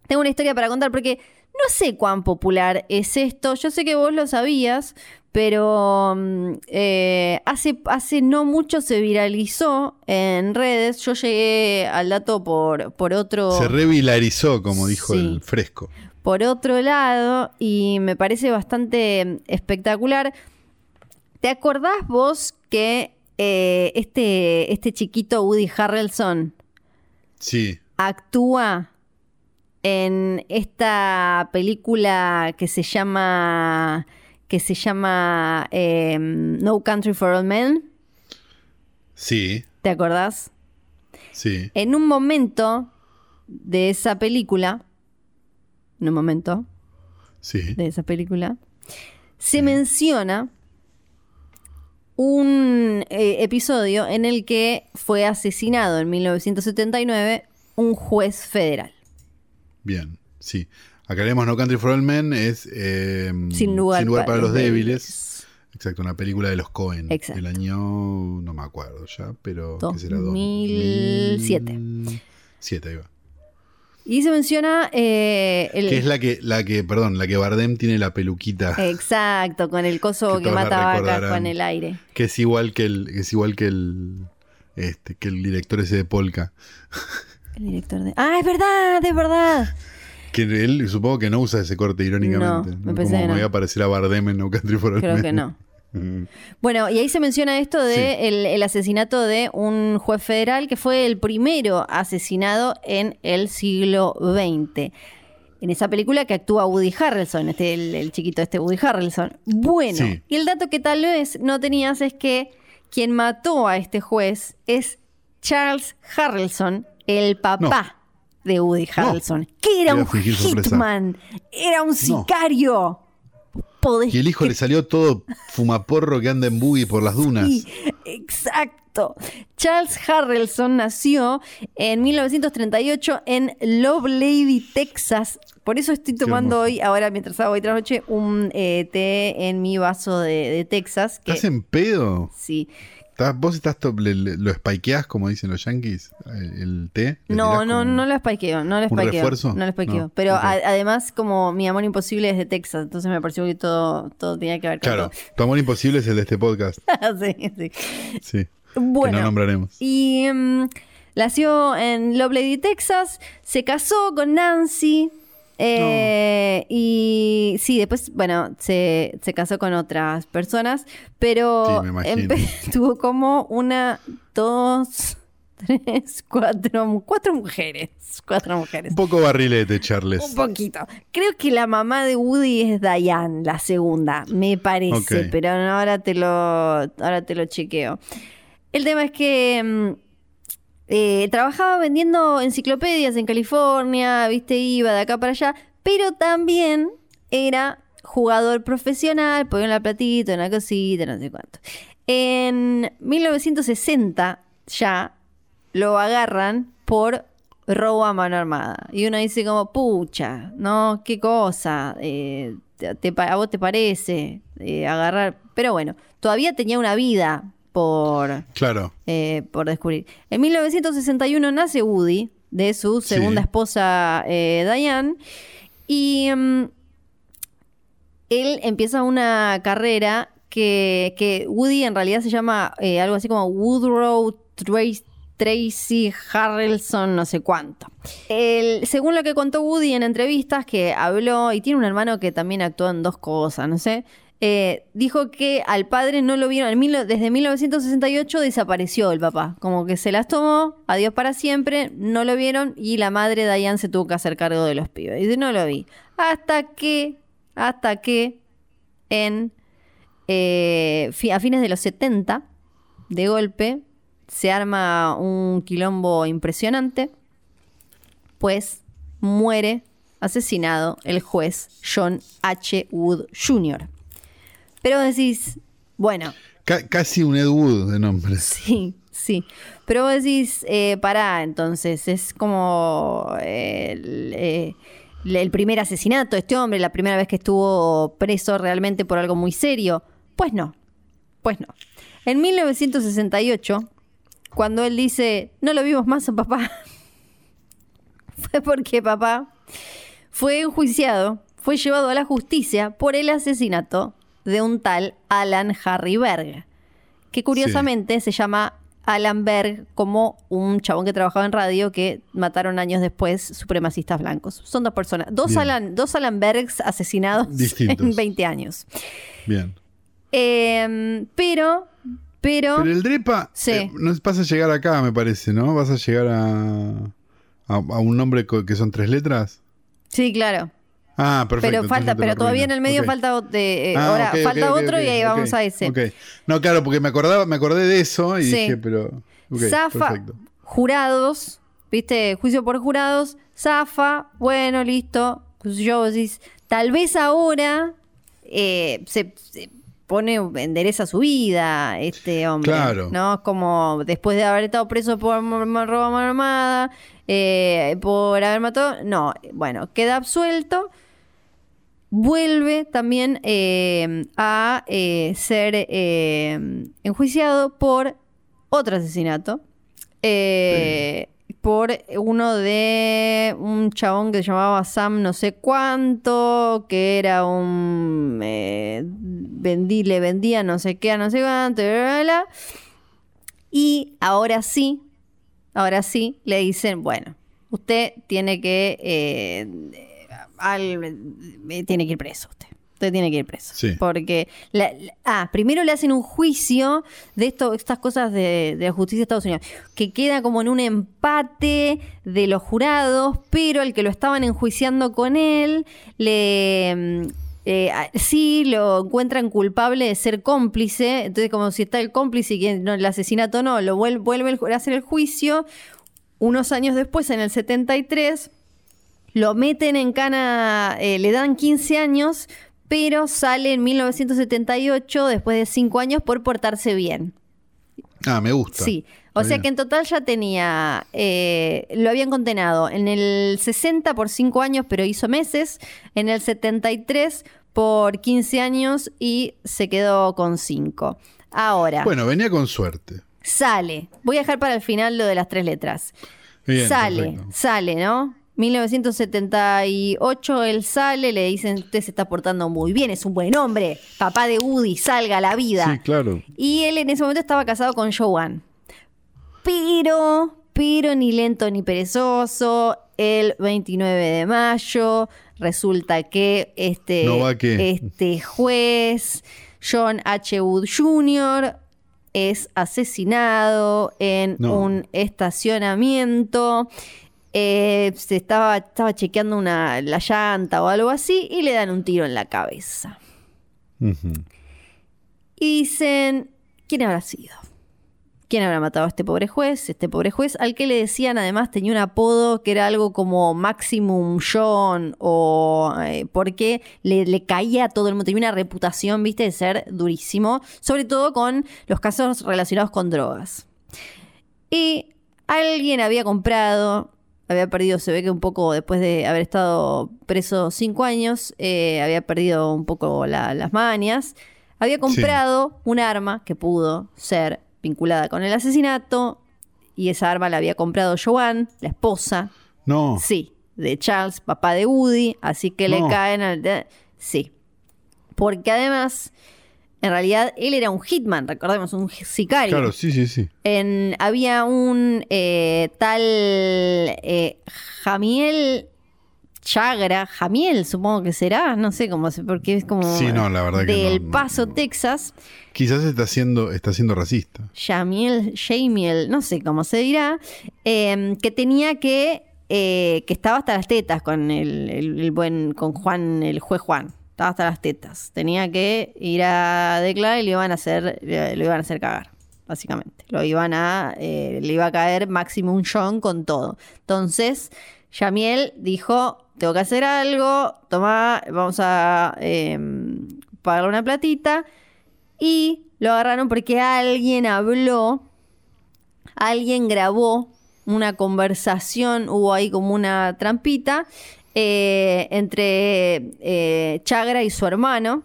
tengo una historia para contar porque no sé cuán popular es esto. Yo sé que vos lo sabías, pero mm, eh, hace, hace no mucho se viralizó en redes. Yo llegué al dato por, por otro Se revilarizó, como dijo Sí. el fresco. por otro lado y me parece bastante espectacular. ¿Te acordás vos que eh, este, este chiquito Woody Harrelson Sí, actúa en esta película que se llama que se llama eh, No Country for Old Men? sí, ¿Te acordás? sí. En un momento de esa película, en un momento, Sí. de esa película, se menciona un eh, episodio en el que fue asesinado en 1979 un juez federal. Bien, sí. Aclaremos No Country for All Men es eh, Sin lugar, para, los débiles. Exacto, una película de los Cohen. Exacto. El año, no me acuerdo ya, pero ¿qué será? 2007. 2007, ahí va. Y se menciona eh, el... Que es la que, la que, perdón, la que Bardem tiene la peluquita, Exacto, con el coso Que mata vacas con el aire. que es igual que el, que es igual que el, este, que el director ese de Polka. El director de... Ah, es verdad, es verdad. Que él supongo que no usa ese corte irónicamente. No, me pensé Como que no. me iba a parecer a Bardem en No Country for All Creo Men. que no. Bueno, y ahí se menciona esto de Sí. el, el asesinato de un juez federal que fue el primero asesinado en el siglo XX. En esa película que actúa Woody Harrelson, este, el, el chiquito este Woody Harrelson. Bueno, Sí. y el dato que tal vez no tenías es que quien mató a este juez es Charles Harrelson, el papá de Woody Harrelson, que era un sorpresa. hitman, era un sicario. Y el hijo le salió todo fumaporro que anda en buggy por las dunas. Sí, exacto. Charles Harrelson nació en 1938 en Lovelady, Texas. Por eso estoy tomando hoy, ahora mientras hago hoy tras noche, un eh, té en mi vaso de, de Texas. Que, ¿Estás en pedo? Sí. ¿Estás- ¿Vos estás to- le- le- lo spikeás, como dicen los yankees? ¿El, el té? ¿Le No, no, no lo spikeo, no lo un spikeo. refuerzo? No lo spikeo. No, Pero a- además, como mi amor imposible es de Texas, entonces me pareció que todo, todo tenía que ver con Claro, tu amor imposible es el de este podcast. todo. sí, sí. Sí. Bueno. Que no nombraremos. Y mm, nació en Lovelady, Texas. Se casó con Nancy. Eh, Y sí, después, bueno, se, se casó con otras personas. Pero Sí, tuvo como una, dos, tres, cuatro, cuatro mujeres. Cuatro mujeres. Un poco barrilete, Charles. Un poquito. Creo que la mamá de Woody es Diane, la segunda, me parece, pero no, ahora te lo, ahora te lo chequeo. El tema es que mm, eh, trabajaba vendiendo enciclopedias en California, viste, iba de acá para allá, pero también era jugador profesional, ponía la platita, una cosita, no sé cuánto. En 1960 ya lo agarran por robo a mano armada. Y uno dice como, pucha, ¿no? ¿Qué cosa? Eh, te- ¿A vos te parece? eh, agarrar... Pero bueno, todavía tenía una vida por, Claro. eh, por descubrir. En 1961 nace Woody, de su Sí. segunda esposa eh, Diane, y mm, él empieza una carrera que, que Woody en realidad se llama eh, algo así como Woodrow Tracy. Tracy Harrelson, no sé cuánto. El- según lo que contó Woody en entrevistas, que habló, y tiene un hermano que también actuó en dos cosas, no sé, eh, dijo que al padre no lo vieron, desde 1968 desapareció el papá, como que se las tomó, adiós para siempre, no lo vieron y la madre Diane se tuvo que hacer cargo de los pibes. Dice, no lo vi. Hasta que, hasta que en eh, a fines de los 70, de golpe, se arma un quilombo impresionante, pues muere asesinado el juez John H. Wood Jr. Pero decís, bueno, Ca- casi un Ed Wood de nombre. Sí, sí. Pero vos decís, eh, pará, entonces, es como eh, el, eh, el primer asesinato de este hombre, la primera vez que estuvo preso realmente por algo muy serio. Pues no, pues no. En 1968, cuando él dice, no lo vimos más a papá, fue porque papá fue enjuiciado, fue llevado a la justicia por el asesinato de un tal Alan Harry Berg, que curiosamente se llama Alan Berg como un chabón que trabajaba en radio que mataron años después supremacistas blancos. Son dos personas, dos Bien. Alan, dos Alan Bergs asesinados Distintos. en 20 años. Bien. Eh, pero, pero, Pero el Drepa Sí. eh, no vas a llegar acá, me parece, ¿no? Vas a llegar a, a, a un nombre que son tres letras. sí, claro. Ah, perfecto. Pero falta, pero todavía en el medio falta eh, Ah, ahora falta otro y ahí vamos a ese. No, claro, porque me acordaba, me acordé de eso y Sí. dije, pero. Zafa, perfecto. jurados, ¿viste? Juicio por jurados, Zafa, bueno, listo. Yo decís, tal vez ahora eh, se, se pone, endereza su vida este hombre. Claro. ¿No? Como después de haber estado preso por robo a mano armada, eh, por haber matado. No, bueno, queda absuelto. Vuelve también eh, a eh, ser eh, enjuiciado por otro asesinato. Por uno de un chabón que se llamaba Sam no sé cuánto, que era un... vendí, le vendía no sé qué no sé cuánto, bla, bla, bla. Y ahora sí, ahora sí, le dicen, bueno, usted tiene que... al- eh, tiene que ir preso usted. Usted tiene que ir preso. Sí. Porque, la- la- ah, primero le hacen un juicio de esto, estas cosas de, de la justicia de Estados Unidos, que queda como en un empate de los jurados, pero el que lo estaban enjuiciando con él, le... mm, eh, sí lo encuentran culpable de ser cómplice, entonces como si está el cómplice y que no, el asesinato no, lo vuel- vuelve el ju- a hacer el juicio, unos años después, en el 73, lo meten en cana, eh, le dan 15 años, pero sale en 1978, después de 5 años, por portarse bien. Ah, me gusta. Sí, o Está sea bien. que en total ya tenía, eh, lo habían condenado en el 60 por 5 años, pero hizo meses, en el 73 por 15 años y se quedó con 5. Ahora, Bueno, venía con suerte. sale, voy a dejar para el final lo de las tres letras. Bien, sale, perfecto. sale, ¿no? 1978 él sale, le dicen, usted se está portando muy bien, es un buen hombre, papá de Woody, salga a la vida. Sí, claro. Y él en ese momento estaba casado con Joanne. Pero, pero ni lento ni perezoso, el 29 de mayo resulta que este, ¿No va qué? este juez, John H. Wood Jr., es asesinado en No. un estacionamiento. Eh, se estaba, estaba chequeando una, la llanta o algo así y le dan un tiro en la cabeza. Y dicen, ¿quién habrá sido? ¿Quién habrá matado a este pobre juez? Este pobre juez, al que le decían además tenía un apodo que era algo como Maximum John, o eh, porque le, le caía a todo el mundo, tenía una reputación, viste, de ser durísimo, sobre todo con los casos relacionados con drogas. Y alguien había comprado, había perdido, se ve que un poco después de haber estado preso cinco años, eh, había perdido un poco la- las manias. Había comprado un arma que pudo ser vinculada con el asesinato y esa arma la había comprado Joanne, la esposa, No. sí, de Charles, papá de Woody, así que le caen al... de- sí. Porque además, en realidad, él era un hitman, recordemos, un sicario. Claro, sí, sí, sí. En- había un eh, tal eh, Jamiel Chagra, Jamiel supongo que será, no sé cómo se, porque es como Sí, no, la verdad que del no, Paso, no. Texas, Quizás está siendo, está siendo racista. Jamiel, Jamiel, no sé cómo se dirá, eh, que tenía que, eh, que estaba hasta las tetas con el, el- el buen, con Juan, el juez Juan, estaba hasta las tetas, tenía que ir a declarar y le iban a hacer, le- lo iban a hacer cagar, básicamente, lo iban a, eh, le iba a caer máximo un John con todo. Entonces, Jamiel dijo, tengo que hacer algo, toma, vamos a eh, pagarle una platita. Y lo agarraron porque alguien habló, alguien grabó una conversación, hubo ahí como una trampita eh, entre eh, Chagra y su hermano,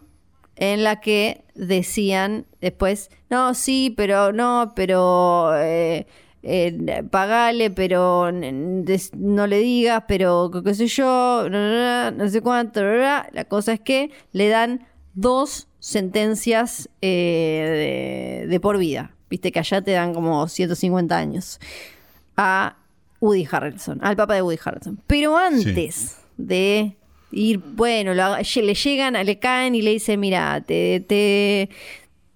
en la que decían después, no, sí, pero no, pero eh, eh, pagale, pero no le digas, pero qué- sé yo, no, sé cuánto, la cosa es que le dan dos sentencias eh, de, de por vida. Viste que allá te dan como 150 años a Woody Harrelson, al papá de Woody Harrelson. Pero antes de ir, bueno, lo le llegan, le caen y le dicen, mira, te, te,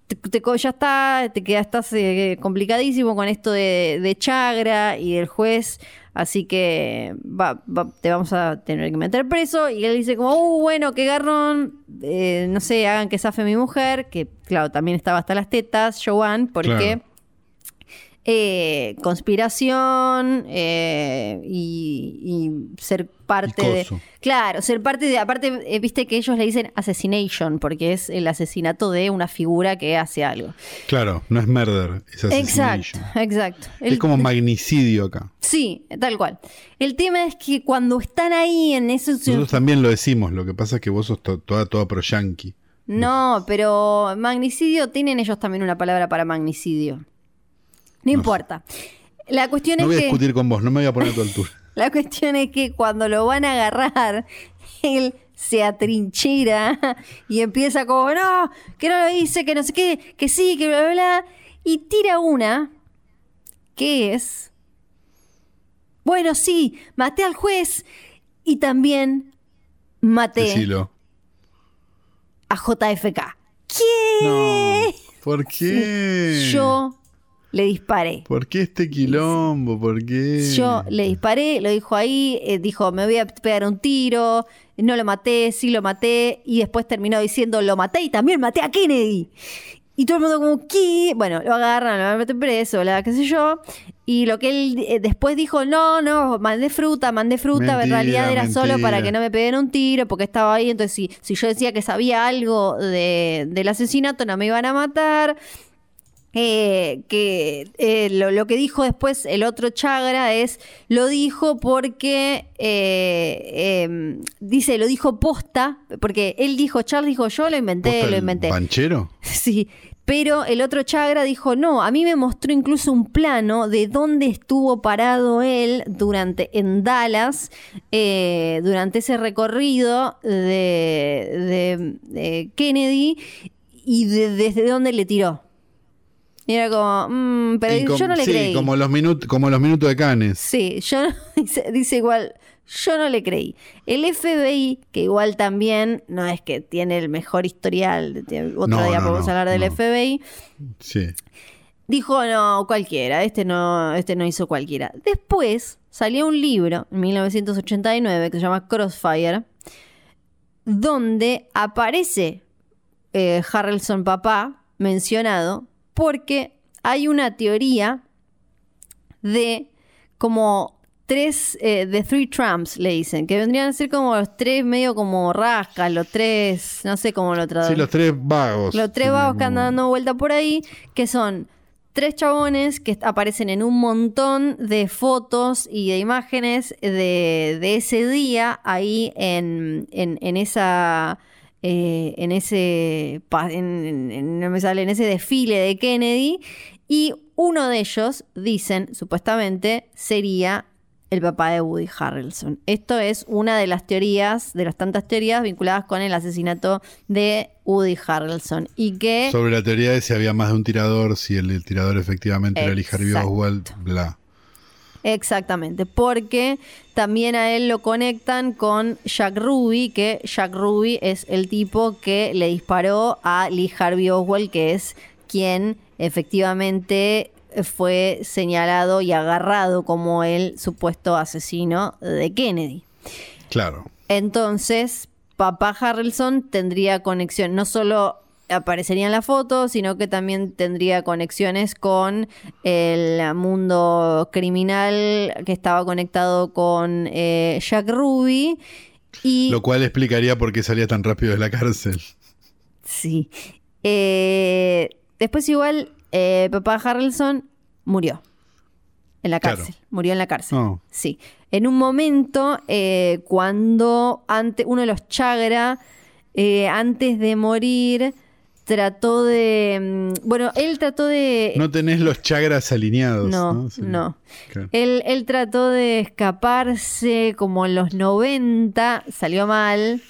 te- ya está, te quedas, estás eh, complicadísimo con esto de, de Chagra y del juez, así que va- va- te vamos a tener que meter preso. Y él dice como, uh, bueno, qué garrón, eh, no sé, hagan que zafe mi mujer, que claro, también estaba hasta las tetas, Joanne, porque... Claro. Eh, conspiración eh, y, y ser parte de. Claro, ser parte de. Aparte, eh, viste que ellos le dicen assassination, porque es el asesinato de una figura que hace algo. Claro, no es murder, es Exacto, assassination. exacto. Es El- como magnicidio acá. Sí, tal cual. El tema es que cuando están ahí en esos. Nosotros también lo decimos, lo que pasa es que vos sos to- toda, toda pro yankee. No, pero magnicidio, tienen ellos también una palabra para magnicidio. No, importa. La cuestión No es voy a que. discutir con vos, no me voy a poner a tu altura. La cuestión es que cuando lo van a agarrar, él se atrinchera y empieza como, no, que no lo hice, que no sé qué, que sí, que bla, bla, bla. Y tira una que es, bueno, sí, maté al juez y también maté Decilo. a JFK. ¿Qué? No. ¿Por qué? Yo le disparé. ¿Por qué este quilombo? ¿Por qué? Yo le disparé, lo dijo ahí, eh, dijo, me voy a pegar un tiro, no lo maté, sí lo maté, y después terminó diciendo, lo maté y también maté a Kennedy. Y todo el mundo como, ¿qué? Bueno, lo agarran, lo meter preso, la qué sé yo. Y lo que él eh, después dijo, no, no, mandé fruta, mandé fruta, en realidad era solo para que no me peguen un tiro, porque estaba ahí, entonces si, si yo decía que sabía algo de- del asesinato, no me iban a matar. Eh, que eh, lo, lo que dijo después el otro Chagra es, lo dijo porque, eh, eh, dice, lo dijo posta, porque él dijo, Charles dijo, yo lo inventé, ¿Posta lo inventé. ¿Panchero? Sí, pero el otro Chagra dijo, no, a mí me mostró incluso un plano de dónde estuvo parado él durante en Dallas, durante ese recorrido de, de- de Kennedy y de- desde dónde le tiró. Y era como, mm, pero com- yo no le sí, creí. como los, como los minutos de Canes. Sí, yo no, dice, dice igual, yo no le creí. El FBI, que igual también no es que tiene el mejor historial, otro No, día no, podemos hablar del no. FBI, Sí. dijo no, cualquiera, este no, este no hizo cualquiera. Después salió un libro en 1989 que se llama Crossfire, donde aparece eh, Harrelson papá mencionado porque hay una teoría de como tres, eh, de three Trumps le dicen, que vendrían a ser como los tres medio como rascas, los tres, no sé cómo lo Sí, traducen. los tres vagos. Los tres vagos que andan dando vuelta por ahí, que son tres chabones que aparecen en un montón de fotos y de imágenes de, de ese día ahí en, en, en esa. Eh, en ese en, no me sale, en ese desfile de Kennedy Y uno de ellos, dicen, supuestamente, sería el papá de Woody Harrelson. Esto es una de las teorías, de las tantas teorías vinculadas con el asesinato de Woody Harrelson. Y que. Sobre la teoría de si había más de un tirador, si el, el tirador efectivamente era Lee Harvey Oswald, bla. Exactamente, porque también a él lo conectan con Jack Ruby, que Jack Ruby es el tipo que le disparó a Lee Harvey Oswald, que es quien efectivamente fue señalado y agarrado como el supuesto asesino de Kennedy. Claro. Entonces, papá Harrelson tendría conexión, no solo aparecería en la foto, sino que también tendría conexiones con el mundo criminal que estaba conectado con eh, Jack Ruby. Y, Lo cual explicaría por qué salía tan rápido de la cárcel. Sí. Eh, después igual, eh, papá Harrelson murió en la cárcel. Murió en la cárcel. Oh. Sí. En un momento, cuando ante, uno de los Chagra, antes de morir, trató de. Mm, bueno, él trató de. No tenés los chagras alineados. No, no. Él, él, trató de escaparse como en los 90, salió mal.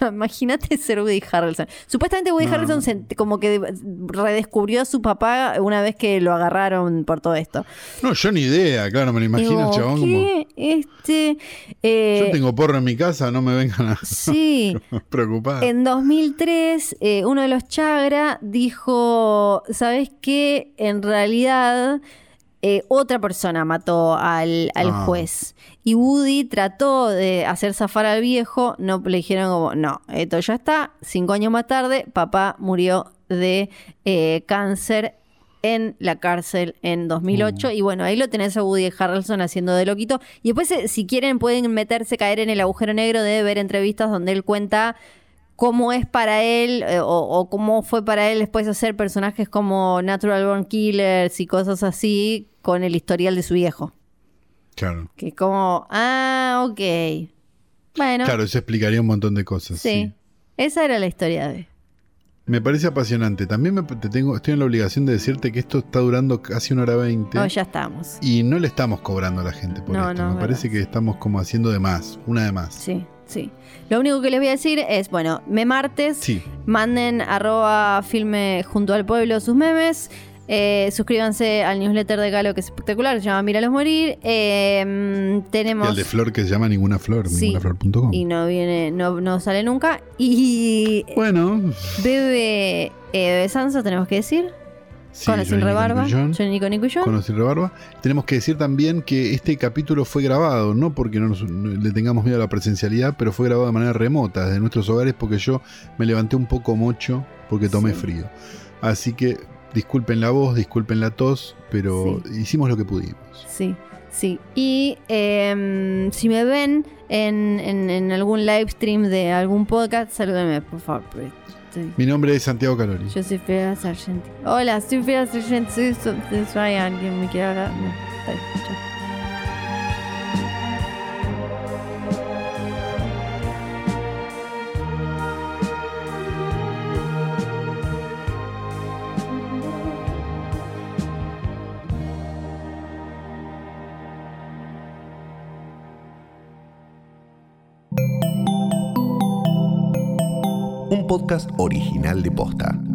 Imagínate ser Woody Harrelson. Supuestamente Woody Harrelson como que redescubrió a su papá una vez que lo agarraron por todo esto. No, yo ni idea, claro, me lo imagino, chabón. ¿qué? Este, eh, yo tengo porro en mi casa, no me vengan a sí. preocupar. En 2003, eh, uno de los Chagra dijo, ¿sabes qué? En realidad eh, otra persona mató al, Ah. juez. Y Woody trató de hacer zafar al viejo, no le dijeron como, no, esto ya está. Cinco años más tarde, papá murió de eh, cáncer en la cárcel en 2008 y bueno, ahí lo tenés a Woody Harrelson haciendo de loquito y después eh, si quieren pueden meterse, caer en el agujero negro de ver entrevistas donde él cuenta cómo es para él eh, o, o, cómo fue para él después hacer personajes como Natural Born Killers y cosas así con el historial de su viejo. Claro. Que como, ah, ok. Bueno. Claro, eso explicaría un montón de cosas. Sí. sí. Esa era la historia de... Me parece apasionante. También me, te tengo, estoy en la obligación de decirte que esto está durando casi una hora veinte. No, ya estamos. Y no le estamos cobrando a la gente por no, esto. No, me parece que estamos como haciendo de más, una de más. Sí, sí. Lo único que les voy a decir es, bueno, me martes, sí. manden arroba filme junto al pueblo sus memes. Eh, suscríbanse al newsletter de Galo que es espectacular, se llama Míralos Morir. Eh, tenemos. Y el de Flor que se llama Ninguna Flor, sí, ningunaflor.com. Y no viene, no, no, sale nunca. Y. Bueno. Bebe, eh, Bebe Sanso, tenemos que decir. Sí, con o sin rebarba. Johnny. Con o sin rebarba. Tenemos que decir también que este capítulo fue grabado, no porque no, nos, no, le tengamos miedo a la presencialidad, pero fue grabado de manera remota, desde nuestros hogares, porque yo me levanté un poco mocho porque tomé sí. frío. Así que disculpen la voz, disculpen la tos, pero sí. hicimos lo que pudimos. Sí, sí. Y eh, si me ven en, en, en, algún live stream de algún podcast, salúdenme, por favor. Sí. Mi nombre es Santiago Calori. Yo soy Fidel Sargenti. Hola, soy Fidel Sargenti. Soy, soy, soy alguien me quiere hablar. No, está un podcast original de Posta.